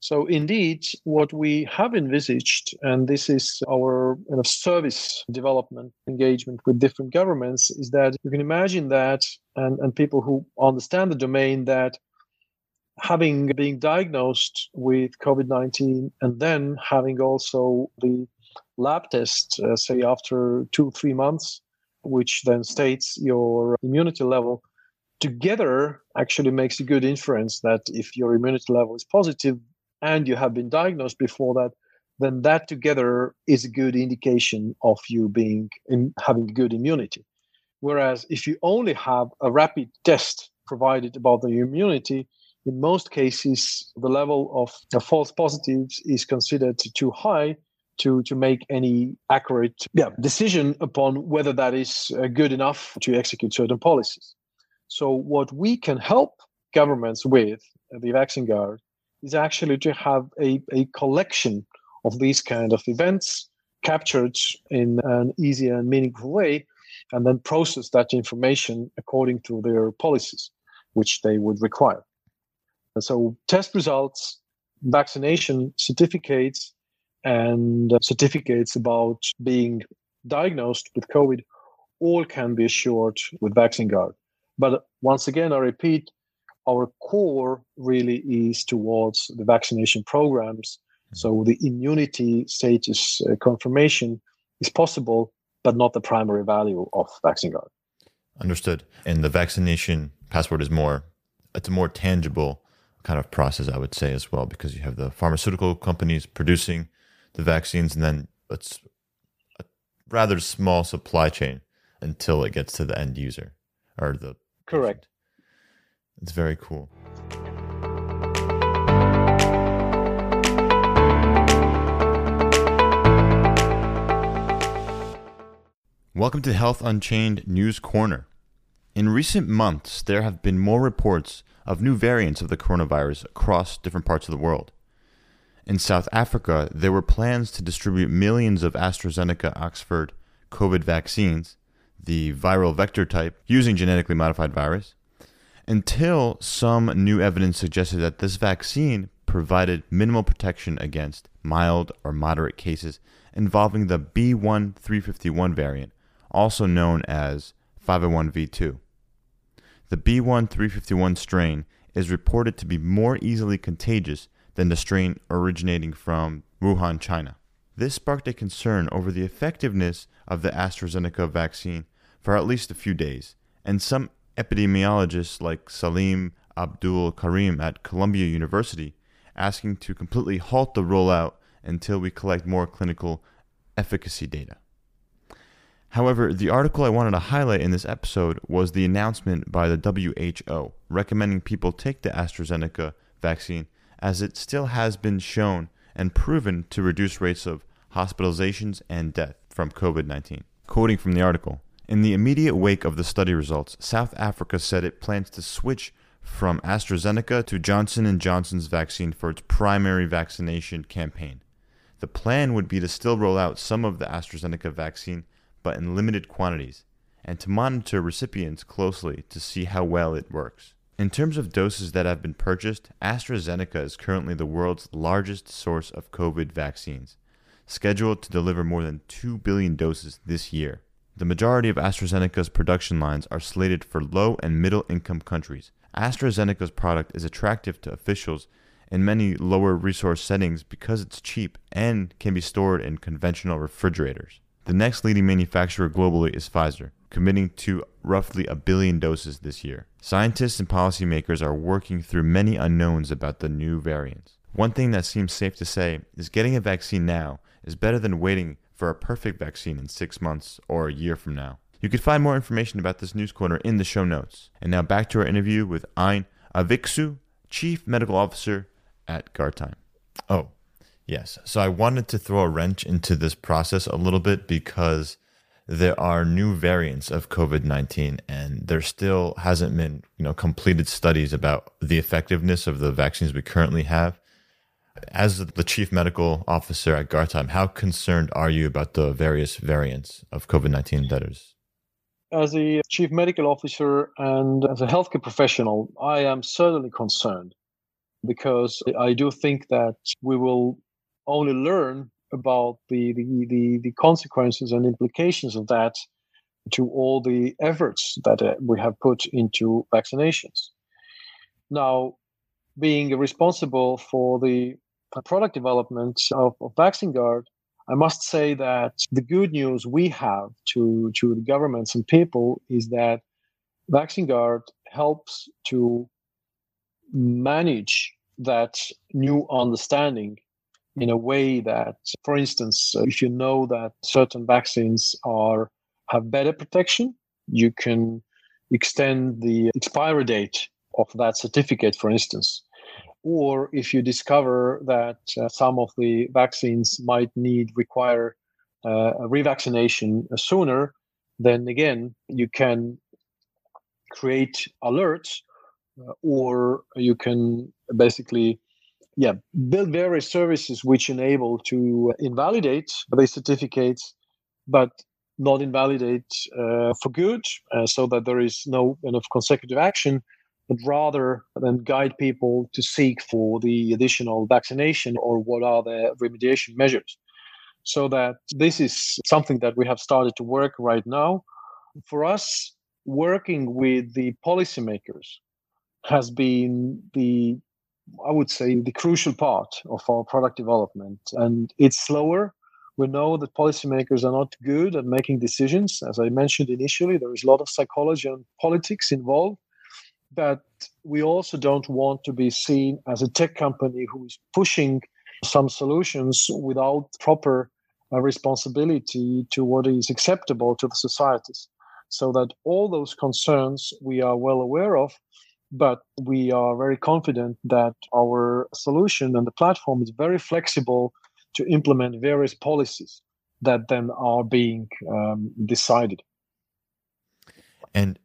So indeed, what we have envisaged, and this is our kind of service development engagement with different governments, is that you can imagine that, and, and people who understand the domain, that having being diagnosed with COVID-19 and then having also the lab test, uh, say after two, three months, which then states your immunity level, together actually makes a good inference that if your immunity level is positive and you have been diagnosed before that, then that together is a good indication of you being in, having good immunity. Whereas if you only have a rapid test provided about the immunity, in most cases, the level of the false positives is considered too high to, to make any accurate yeah, decision upon whether that is uh, good enough to execute certain policies. So, what we can help governments with, the Vaccine Guard, is actually to have a, a collection of these kind of events captured in an easy and meaningful way, and then process that information according to their policies, which they would require. And so, test results, vaccination certificates, and certificates about being diagnosed with COVID all can be assured with Vaccine Guard. But once again, I repeat, our core really is towards the vaccination programs. So mm-hmm. the immunity status uh, confirmation is possible, but not the primary value of Vaccine Guard. Understood. And the vaccination passport is more, it's a more tangible kind of process, I would say, as well, because you have the pharmaceutical companies producing the vaccines, and then it's a rather small supply chain until it gets to the end user or the correct. It's very cool. Welcome to Health Unchained News Corner. In recent months, there have been more reports of new variants of the coronavirus across different parts of the world. In South Africa, there were plans to distribute millions of AstraZeneca Oxford COVID vaccines, the viral vector type, using genetically modified virus, until some new evidence suggested that this vaccine provided minimal protection against mild or moderate cases involving the B1351 variant, also known as 501v2. The B1351 strain is reported to be more easily contagious than the strain originating from Wuhan, China. This sparked a concern over the effectiveness of the AstraZeneca vaccine for at least a few days, and some epidemiologists like Salim Abdool Karim at Columbia University asking to completely halt the rollout until we collect more clinical efficacy data. However, the article I wanted to highlight in this episode was the announcement by the WHO recommending people take the AstraZeneca vaccine as it still has been shown and proven to reduce rates of hospitalizations and death from COVID 19. Quoting from the article In the immediate wake of the study results, South Africa said it plans to switch from AstraZeneca to Johnson & Johnson's vaccine for its primary vaccination campaign. The plan would be to still roll out some of the AstraZeneca vaccine but in limited quantities, and to monitor recipients closely to see how well it works. In terms of doses that have been purchased, AstraZeneca is currently the world's largest source of COVID vaccines, scheduled to deliver more than 2 billion doses this year. The majority of AstraZeneca's production lines are slated for low and middle income countries. AstraZeneca's product is attractive to officials in many lower resource settings because it's cheap and can be stored in conventional refrigerators. The next leading manufacturer globally is Pfizer, committing to roughly a billion doses this year. Scientists and policymakers are working through many unknowns about the new variants. One thing that seems safe to say is getting a vaccine now is better than waiting for a perfect vaccine in six months or a year from now. You can find more information about this news corner in the show notes. And now back to our interview with Ain Aviksoo, Chief Medical Officer at Guardtime. Oh, yes. So I wanted to throw a wrench into this process a little bit because there are new variants of COVID-19 and there still hasn't been, you know, completed studies about the effectiveness of the vaccines we currently have. As the chief medical officer at Guardtime, how concerned are you about the various variants of COVID-19 that is? As a chief medical officer and as a healthcare professional, I am certainly concerned because I do think that we will only learn about the, the, the, the consequences and implications of that to all the efforts that uh, we have put into vaccinations. Now, being responsible for the product development of, of I must say that the good news we have to, to the governments and people is that Vaccine Guard helps to manage that new understanding in a way that, for instance, if you know that certain vaccines are have better protection, you can extend the expiry date of that certificate, for instance. Or if you discover that uh, some of the vaccines might need require uh, a revaccination sooner, then again you can create alerts, uh, or you can basically yeah build various services which enable to invalidate the certificates but not invalidate uh, for good uh, so that there is no kind of consecutive action but rather than guide people to seek for the additional vaccination or what are the remediation measures so that this is something that we have started to work right now for us working with the policymakers has been the I would say, the crucial part of our product development. And it's slower. We know that policymakers are not good at making decisions. As I mentioned initially, there is a lot of psychology and politics involved. But we also don't want to be seen as a tech company who is pushing some solutions without proper uh, responsibility to what is acceptable to the societies. So that all those concerns we are well aware of, but we are very confident that our solution and the platform is very flexible to implement various policies that then are being um, decided. And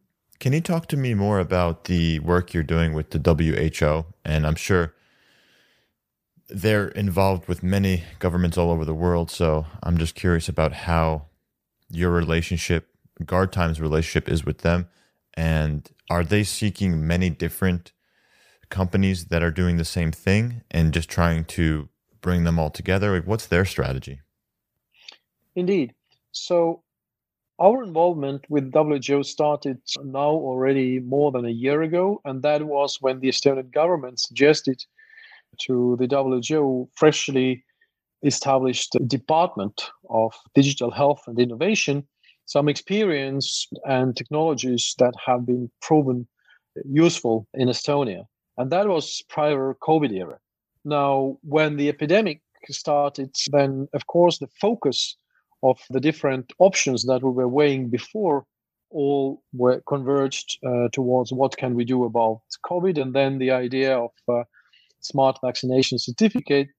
can you talk to me more about the work you're doing with the WHO? And I'm sure they're involved with many governments all over the world. So I'm just curious about how your relationship, Guardtime's relationship, is with them and are they seeking many different companies that are doing the same thing and just trying to bring them all together? Like, what's their strategy? Indeed. So, our involvement with WHO started now already more than a year ago, and that was when the Estonian government suggested to the WHO freshly established department of digital health and innovation some experience and technologies that have been proven useful in Estonia. And that was prior COVID era. Now, when the epidemic started, then of course the focus of the different options that we were weighing before all were converged uh, towards what can we do about COVID, and then the idea of uh, smart vaccination certificate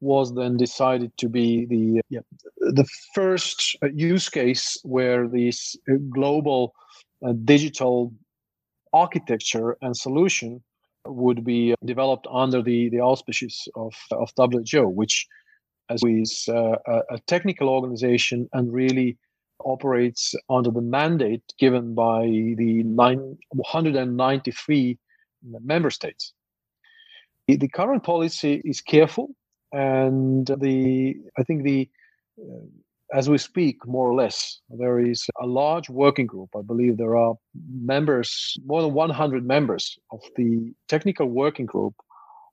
was then decided to be the yeah, the first uh, use case where this uh, global uh, digital architecture and solution would be developed under the, the auspices of, of WHO, which as is uh, a technical organization and really operates under the mandate given by the 193 member states. The, current policy is careful and the I think the uh, as we speak, more or less, there is a large working group. I believe there are members, more than 100 members of the technical working group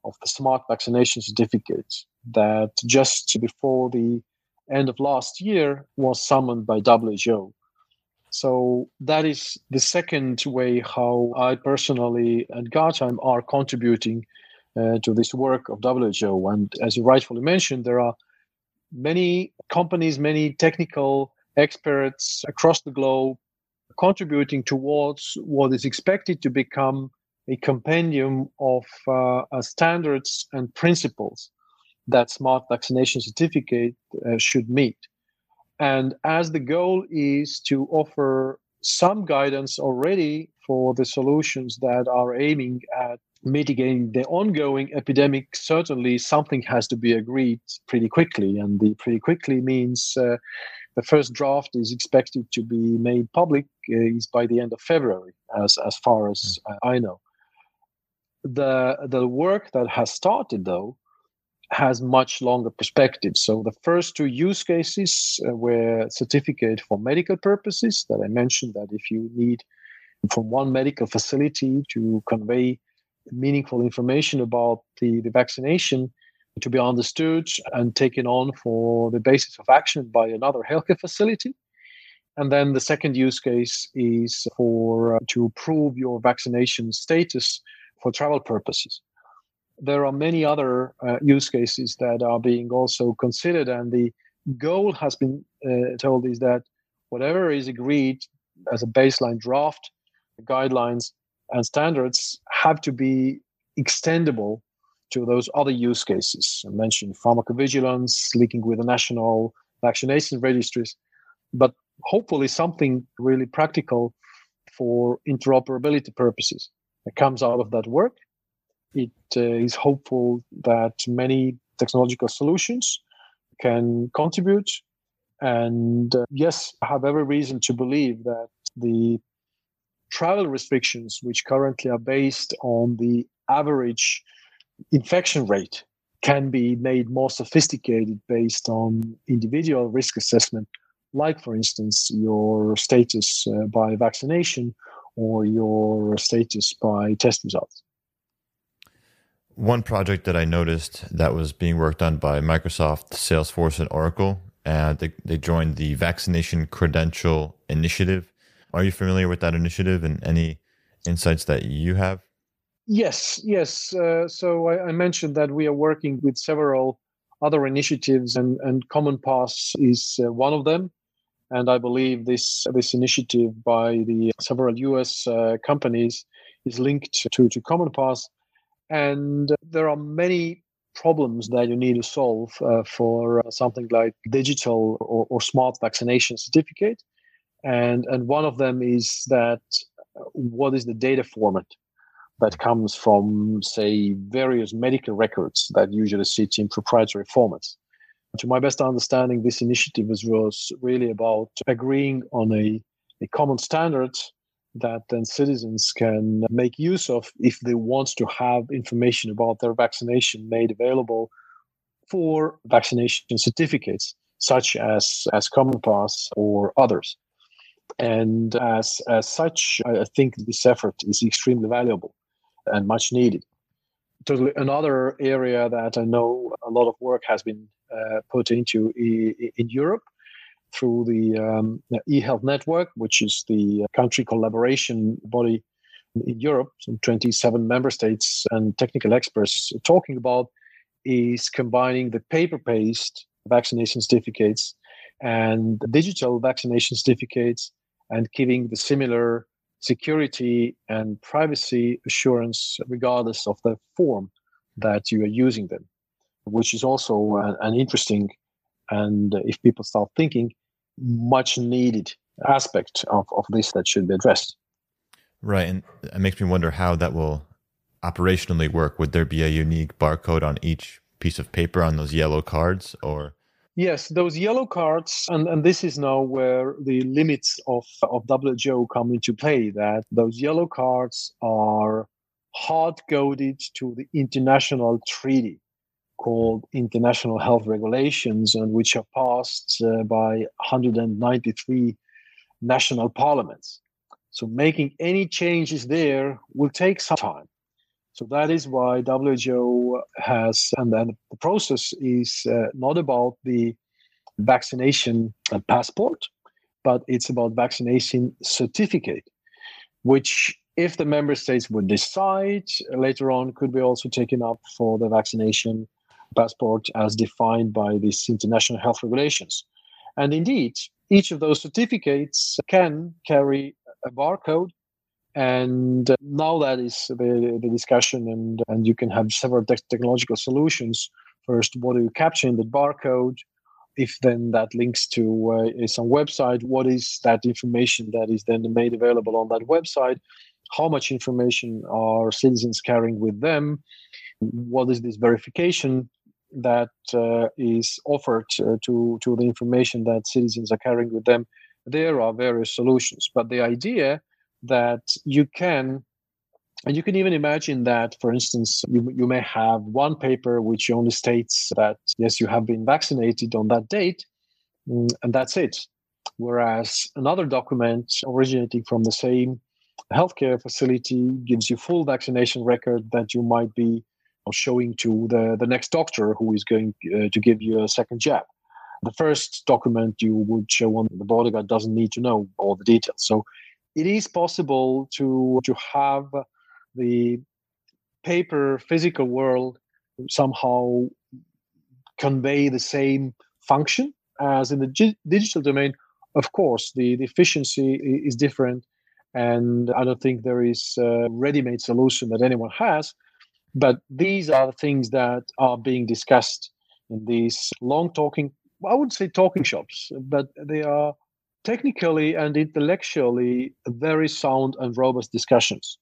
of the smart vaccination certificates that just before the end of last year was summoned by WHO. So that is the second way how I personally and Guardtime are contributing uh, to this work of WHO. And as you rightfully mentioned, there are many companies, many technical experts across the globe contributing towards what is expected to become a compendium of uh, standards and principles that smart vaccination certificate uh, should meet. And as the goal is to offer some guidance already for the solutions that are aiming at mitigating the ongoing epidemic, certainly something has to be agreed pretty quickly. And the pretty quickly means uh, the first draft is expected to be made public uh, is by the end of February, as, as far as uh, I know. The, the work that has started, though, has much longer perspective. So the first two use cases uh, were certificate for medical purposes that I mentioned that if you need from one medical facility to convey meaningful information about the, the vaccination to be understood and taken on for the basis of action by another healthcare facility. And then the second use case is for uh, to prove your vaccination status for travel purposes there are many other uh, use cases that are being also considered and the goal has been uh, told is that whatever is agreed as a baseline draft guidelines and standards have to be extendable to those other use cases. I mentioned pharmacovigilance linking with the national vaccination registries. But hopefully something really practical for interoperability purposes that comes out of that work it uh, is hopeful that many technological solutions can contribute. And uh, yes, I have every reason to believe that the travel restrictions, which currently are based on the average infection rate, can be made more sophisticated based on individual risk assessment, like, for instance, your status uh, by vaccination or your status by test results. One project that I noticed that was being worked on by Microsoft, Salesforce, and Oracle, and they, they joined the Vaccination Credential Initiative. Are you familiar with that initiative and any insights that you have? Yes, yes. Uh, so I, I, mentioned that we are working with several other initiatives, and, and Common Pass is uh, one of them. And I believe this this initiative by the several U.S. Uh, companies is linked to to Common Pass and there are many problems that you need to solve uh, for uh, something like digital or, or, smart vaccination certificate. And, and one of them is that uh, what is the data format that comes from, say, various medical records that usually sit in proprietary formats? To my best understanding, this initiative was really about agreeing on a, a common standard that then citizens can make use of if they want to have information about their vaccination made available for vaccination certificates such as as common pass or others. And as as such i think this effort is extremely valuable and much needed. Totally another area that i know a lot of work has been uh, put into in europe through the um, eHealth Network, which is the country collaboration body in Europe, some 27 member states and technical experts talking about, is combining the paper based vaccination certificates and digital vaccination certificates and giving the similar security and privacy assurance regardless of the form that you are using them, which is also an, an interesting and if people start thinking, much needed aspect of, of this that should be addressed. Right. And it makes me wonder how that will operationally work. Would there be a unique barcode on each piece of paper on those yellow cards or? Yes, those yellow cards, and, and this is now where the limits of, of WHO come into play, that those yellow cards are hard coded to the international treaty called International Health Regulations, and which are passed uh, by 193 national parliaments. So making any changes there will take some time. So that is why WHO has, and then the process is uh, not about the vaccination passport, but it's about vaccination certificate, which if the member states would decide later on could be also taken up for the vaccination passport as defined by these international health regulations. And indeed, each of those certificates can carry a barcode. And now that is the, the discussion, and, and you can have several te- technological solutions. First, what do you capture in the barcode? If then that links to uh, some website, what is that information that is then made available on that website? How much information are citizens carrying with them? What is this verification that uh, is offered uh, to to the information that citizens are carrying with them there are various solutions. But the idea that you can and you can even imagine that for instance you, you may have one paper which only states that yes you have been vaccinated on that date mm, and that's it. Whereas another document originating from the same healthcare facility gives you full vaccination record that you might be showing to the, the next doctor who is going uh, to give you a second jab. The first document you would show on the bodyguard doesn't need to know all the details. So it is possible to to have the paper physical world somehow convey the same function as in the g- digital domain. Of course, the, the efficiency is different, and I don't think there is a ready-made solution that anyone has. But these are the things that are being discussed in these long talking, I wouldn't say talking shops, but they are technically and intellectually very sound and robust discussions.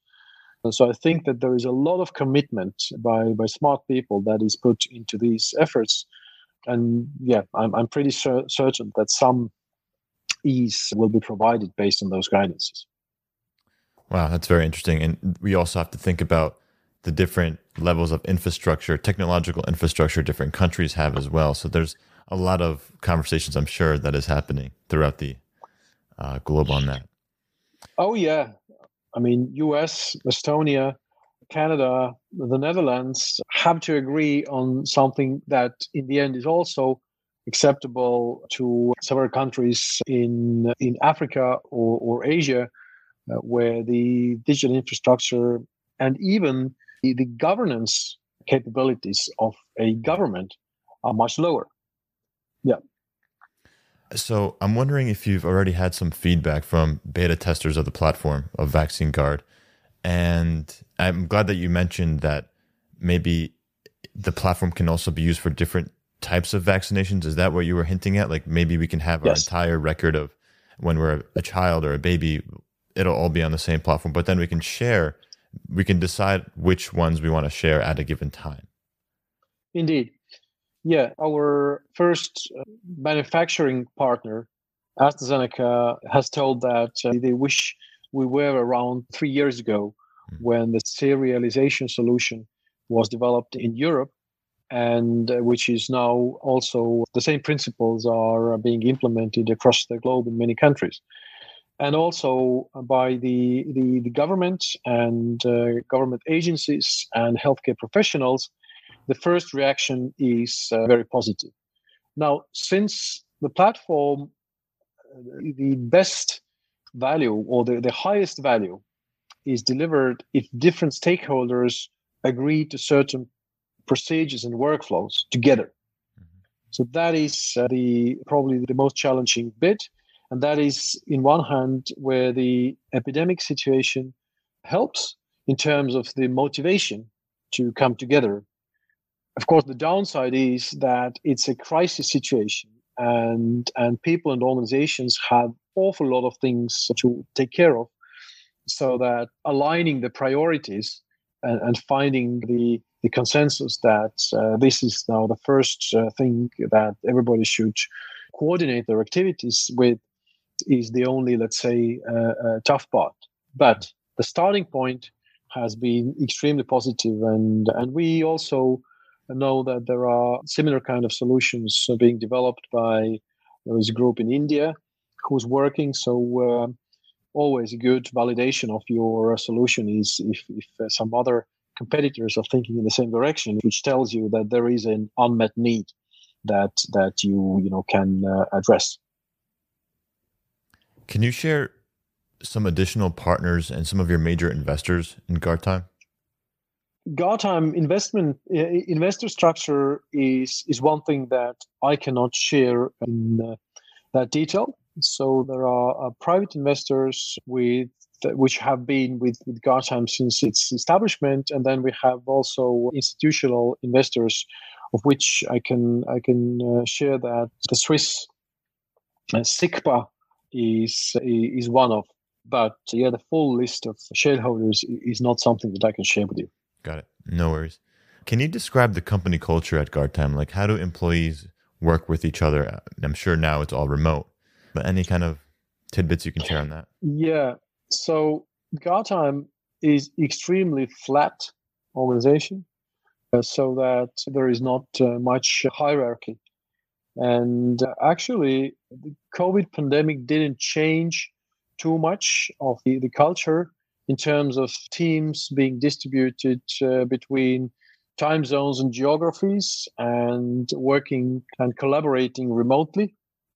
And so I think that there is a lot of commitment by, by smart people that is put into these efforts. And yeah, I'm, I'm pretty cer- certain that some ease will be provided based on those guidances. Wow, that's very interesting. And we also have to think about the different levels of infrastructure, technological infrastructure different countries have as well. So there's a lot of conversations, I'm sure, that is happening throughout the uh, globe on that. Oh, yeah. I mean, US, Estonia, Canada, the Netherlands have to agree on something that in the end is also acceptable to several countries in in Africa or, or Asia, uh, where the digital infrastructure and even the, the governance capabilities of a government are much lower. Yeah. So I'm wondering if you've already had some feedback from beta testers of the platform of Vaccine Guard. And I'm glad that you mentioned that maybe the platform can also be used for different types of vaccinations. Is that what you were hinting at? Like maybe we can have yes. our entire record of when we're a child or a baby, it'll all be on the same platform, but then we can share we can decide which ones we want to share at a given time. Indeed. Yeah, our first uh, manufacturing partner, AstraZeneca, has told that uh, they wish we were around three years ago mm. when the serialization solution was developed in Europe, and uh, which is now also the same principles are being implemented across the globe in many countries and also by the, the, the government and uh, government agencies and healthcare professionals, the first reaction is uh, very positive. Now, since the platform, uh, the best value or the, the highest value is delivered if different stakeholders agree to certain procedures and workflows together. Mm-hmm. So that is uh, the probably the most challenging bit and that is, in one hand, where the epidemic situation helps in terms of the motivation to come together. Of course, the downside is that it's a crisis situation, and and people and organizations have awful lot of things to take care of. So that aligning the priorities and, and finding the the consensus that uh, this is now the first uh, thing that everybody should coordinate their activities with is the only, let's say, uh, uh, tough part. But the starting point has been extremely positive, and and we also know that there are similar kind of solutions being developed by there is a group in India who's working. So uh, always a good validation of your solution is if, if uh, some other competitors are thinking in the same direction, which tells you that there is an unmet need that that you you know can uh, address. Can you share some additional partners and some of your major investors in Guardtime? Gartime investment investor structure is is one thing that I cannot share in uh, that detail. So there are uh, private investors with which have been with, with Guardtime since its establishment, and then we have also institutional investors, of which I can I can uh, share that the Swiss uh, SICPA is is one of. But yeah, the full list of shareholders is not something that I can share with you. Got it. No worries. Can you describe the company culture at Guardtime? Like, how do employees work with each other? I'm sure now it's all remote, but any kind of tidbits you can share on that? Yeah. So Guardtime is extremely flat organization, uh, so that there is not uh, much hierarchy. And uh, actually, the COVID pandemic didn't change too much of the, the culture in terms of teams being distributed uh, between time zones and geographies and working and collaborating remotely,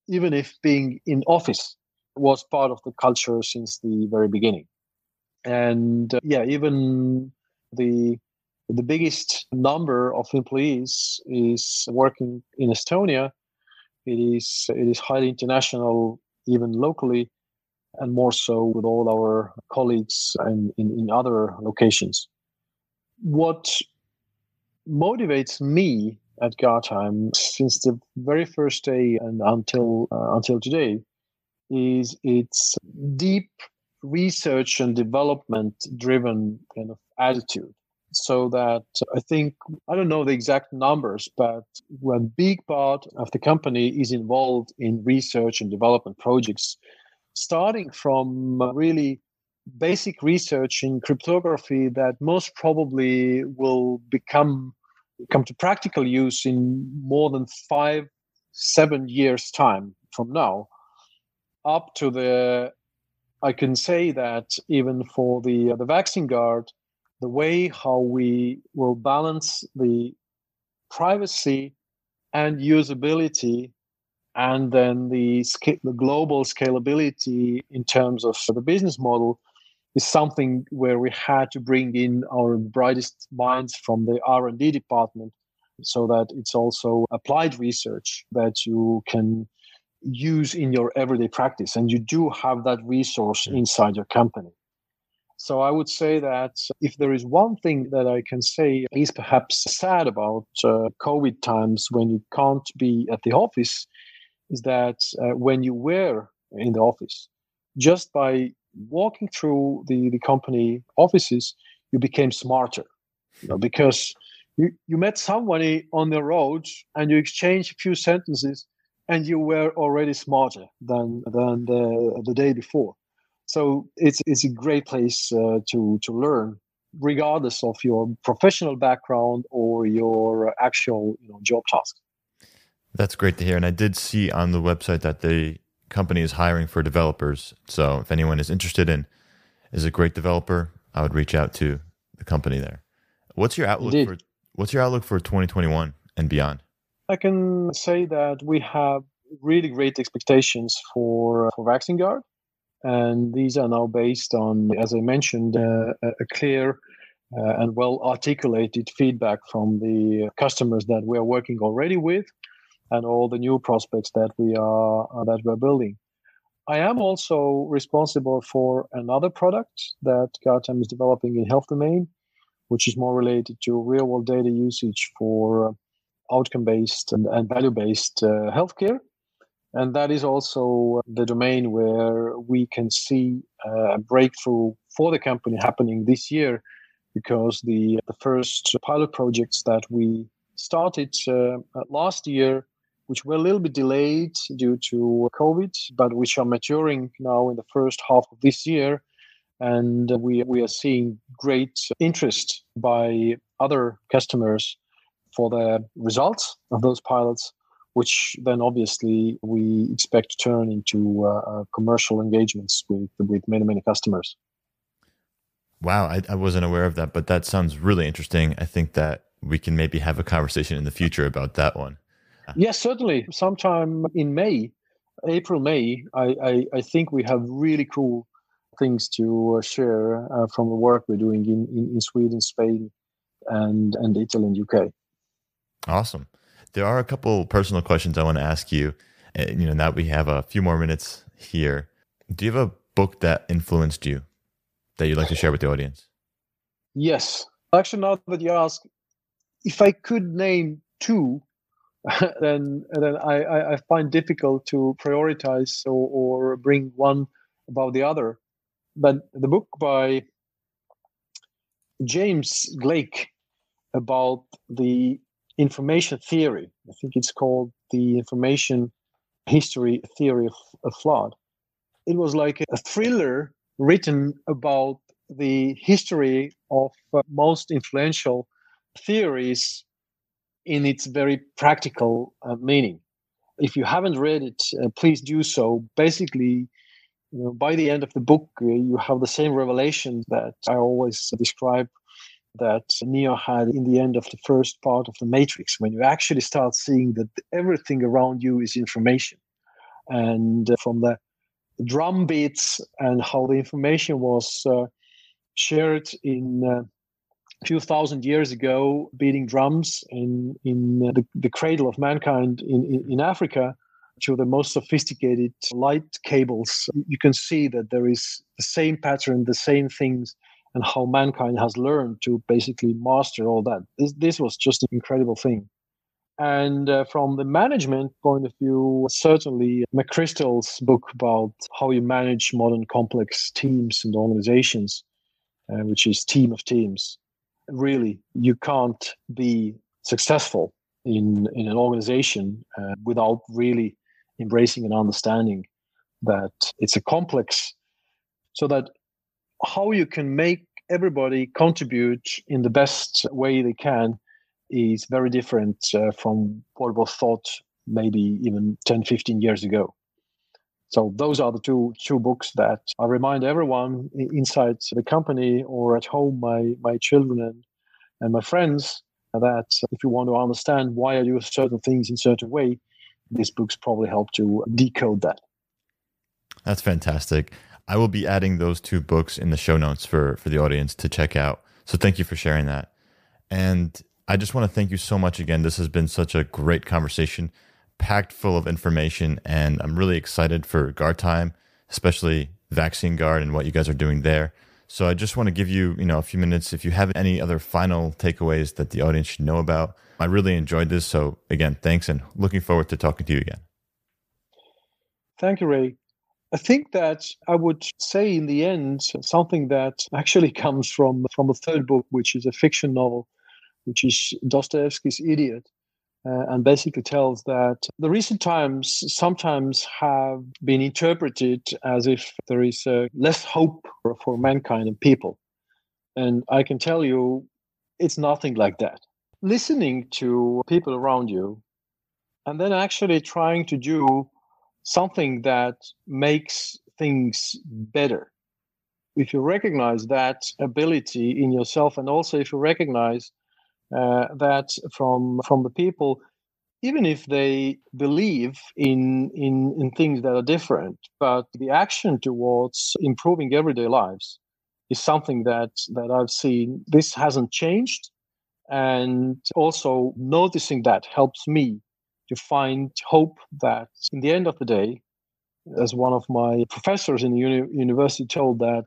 even if being in office was part of the culture since the very beginning. And uh, yeah, even the the biggest number of employees is working in Estonia. It is it is highly international, even locally, and more so with all our colleagues and in, in other locations. What motivates me at Guardtime since the very first day and until uh, until today is its deep research and development driven kind of attitude so that i think i don't know the exact numbers but when big part of the company is involved in research and development projects starting from really basic research in cryptography that most probably will become come to practical use in more than five seven years time from now up to the i can say that even for the the vaccine guard the way how we will balance the privacy and usability and then the, the global scalability in terms of the business model is something where we had to bring in our brightest minds from the r&d department so that it's also applied research that you can use in your everyday practice. And you do have that resource inside your company so i would say that if there is one thing that i can say is perhaps sad about uh, covid times when you can't be at the office is that uh, when you were in the office, just by walking through the, the company offices, you became smarter. You know, because you, you met somebody on the road and you exchanged a few sentences and you were already smarter than than the, the day before. So it's it's a great place uh, to to learn, regardless of your professional background or your actual you know job task. That's great to hear. And I did see on the website that the company is hiring for developers. So if anyone is interested in is a great developer, I would reach out to the company there. What's your outlook Indeed. for what's your outlook for 2021 and beyond? I can say that we have really great expectations for for Vaccine Guard, and these are now based on, as I mentioned, uh, a clear uh, and well articulated feedback from the customers that we are working already with and all the new prospects that we are uh, that we're building. I am also responsible for another product that Guardtime is developing in health domain, which is more related to real world data usage for outcome based and, and value based uh, healthcare. And that is also the domain where we can see uh, a breakthrough for the company happening this year because the, the first pilot projects that we started uh, last year which were a little bit delayed due to COVID, but which are maturing now in the first half of this year. And we, we are seeing great interest by other customers for the results of those pilots, which then obviously we expect to turn into uh, uh commercial engagements with, with many, many customers. Wow, I, I wasn't aware of that, but that sounds really interesting. I think that we can maybe have a conversation in the future about that one. Yes, certainly. Sometime in May, April, May, I, I, I think we have really cool things to uh, share uh, from the work we're doing in, in, in Sweden, Spain, and and Italy and UK. Awesome. There are a couple personal questions I want to ask you. Uh, you know, now we have a few more minutes here. Do you have a book that influenced you that you'd like to share with the audience? Yes. Actually, now that you ask, if I could name two, then then I, I find difficult to prioritize or, or bring one about the other. But the book by James Gleick about the information theory, I think it's called the information history theory of, of flood. It was like a thriller written about the history of uh, most influential theories in its very practical uh, meaning. If you haven't read it, uh, please do so. Basically, you know, by the end of the book, uh, you have the same revelation that I always describe that Neo had in the end of the first part of the Matrix, when you actually start seeing that everything around you is information. And uh, from the drum beats and how the information was uh, shared in uh, a few thousand years ago, beating drums in, in the, the cradle of mankind in, in, in Africa, to the most sophisticated light cables, you can see that there is the same pattern, the same things, and how mankind has learned to basically master all that. This, this was just an incredible thing. And uh, from the management point of view, certainly McChrystal's book about how you manage modern complex teams and organizations, uh, which is Team of Teams. Really, you can't be successful in, in an organization uh, without really embracing and understanding that it's a complex so that how you can make everybody contribute in the best way they can is very different uh, from what was thought maybe even 10 15 years ago so those are the two two books that i remind everyone inside the company or at home my my children and, and my friends that if you want to understand why i do certain things in certain way these books probably help to decode that. That's fantastic. I will be adding those two books in the show notes for for the audience to check out. So thank you for sharing that. And I just want to thank you so much again. This has been such a great conversation, packed full of information, and I'm really excited for Guardtime, especially vaccine guard and what you guys are doing there. So I just want to give you, you know, a few minutes if you have any other final takeaways that the audience should know about. I really enjoyed this. So again, thanks and looking forward to talking to you again. Thank you, Ray. I think that I would say in the end something that actually comes from from a third book, which is a fiction novel, which is Dostoevsky's Idiot, uh, and basically tells that the recent times sometimes have been interpreted as if there is uh, less hope for, for mankind and people, and I can tell you, it's nothing like that. Listening to people around you and then actually trying to do something that makes things better. If you recognize that ability in yourself, and also if you recognize uh, that from from the people, even if they believe in in in things that are different, but the action towards improving everyday lives is something that that I've seen. This hasn't changed and also noticing that helps me to find hope that in the end of the day, as one of my professors in the uni- university told that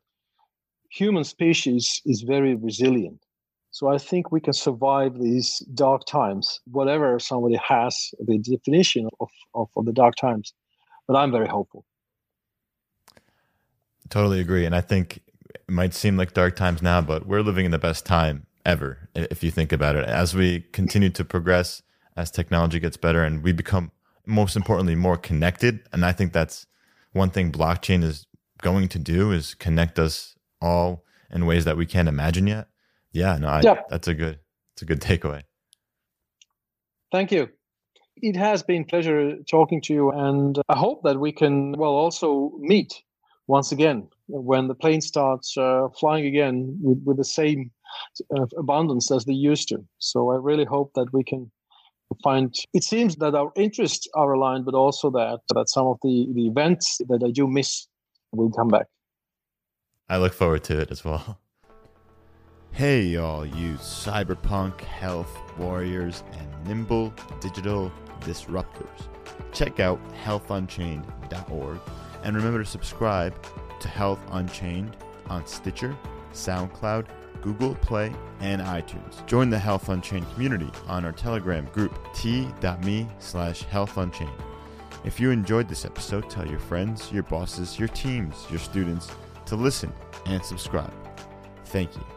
human species is very resilient. So I think we can survive these dark times, whatever somebody has the definition of, of, of the dark times. But I'm very hopeful. Totally agree. And I think it might seem like dark times now, but we're living in the best time ever, if you think about it. As we continue to progress, as technology gets better, and we become, most importantly, more connected. And I think that's one thing blockchain is going to do is connect us all in ways that we can't imagine yet. Yeah, no, I, yeah. that's a good, it's a good takeaway. Thank you. It has been pleasure talking to you, and I hope that we can well also meet once again when the plane starts uh, flying again with, with the same uh, abundance as they used to. So I really hope that we can find it seems that our interests are aligned but also that that some of the the events that i do miss will come back i look forward to it as well Hey, y'all, you cyberpunk health warriors and nimble digital disruptors. Check out healthunchained.org and remember to subscribe to Health Unchained on Stitcher, SoundCloud, Google Play, and iTunes. Join the Health Unchained community on our Telegram group, t.me slash health healthunchained. If you enjoyed this episode, tell your friends, your bosses, your teams, your students to listen and subscribe. Thank you.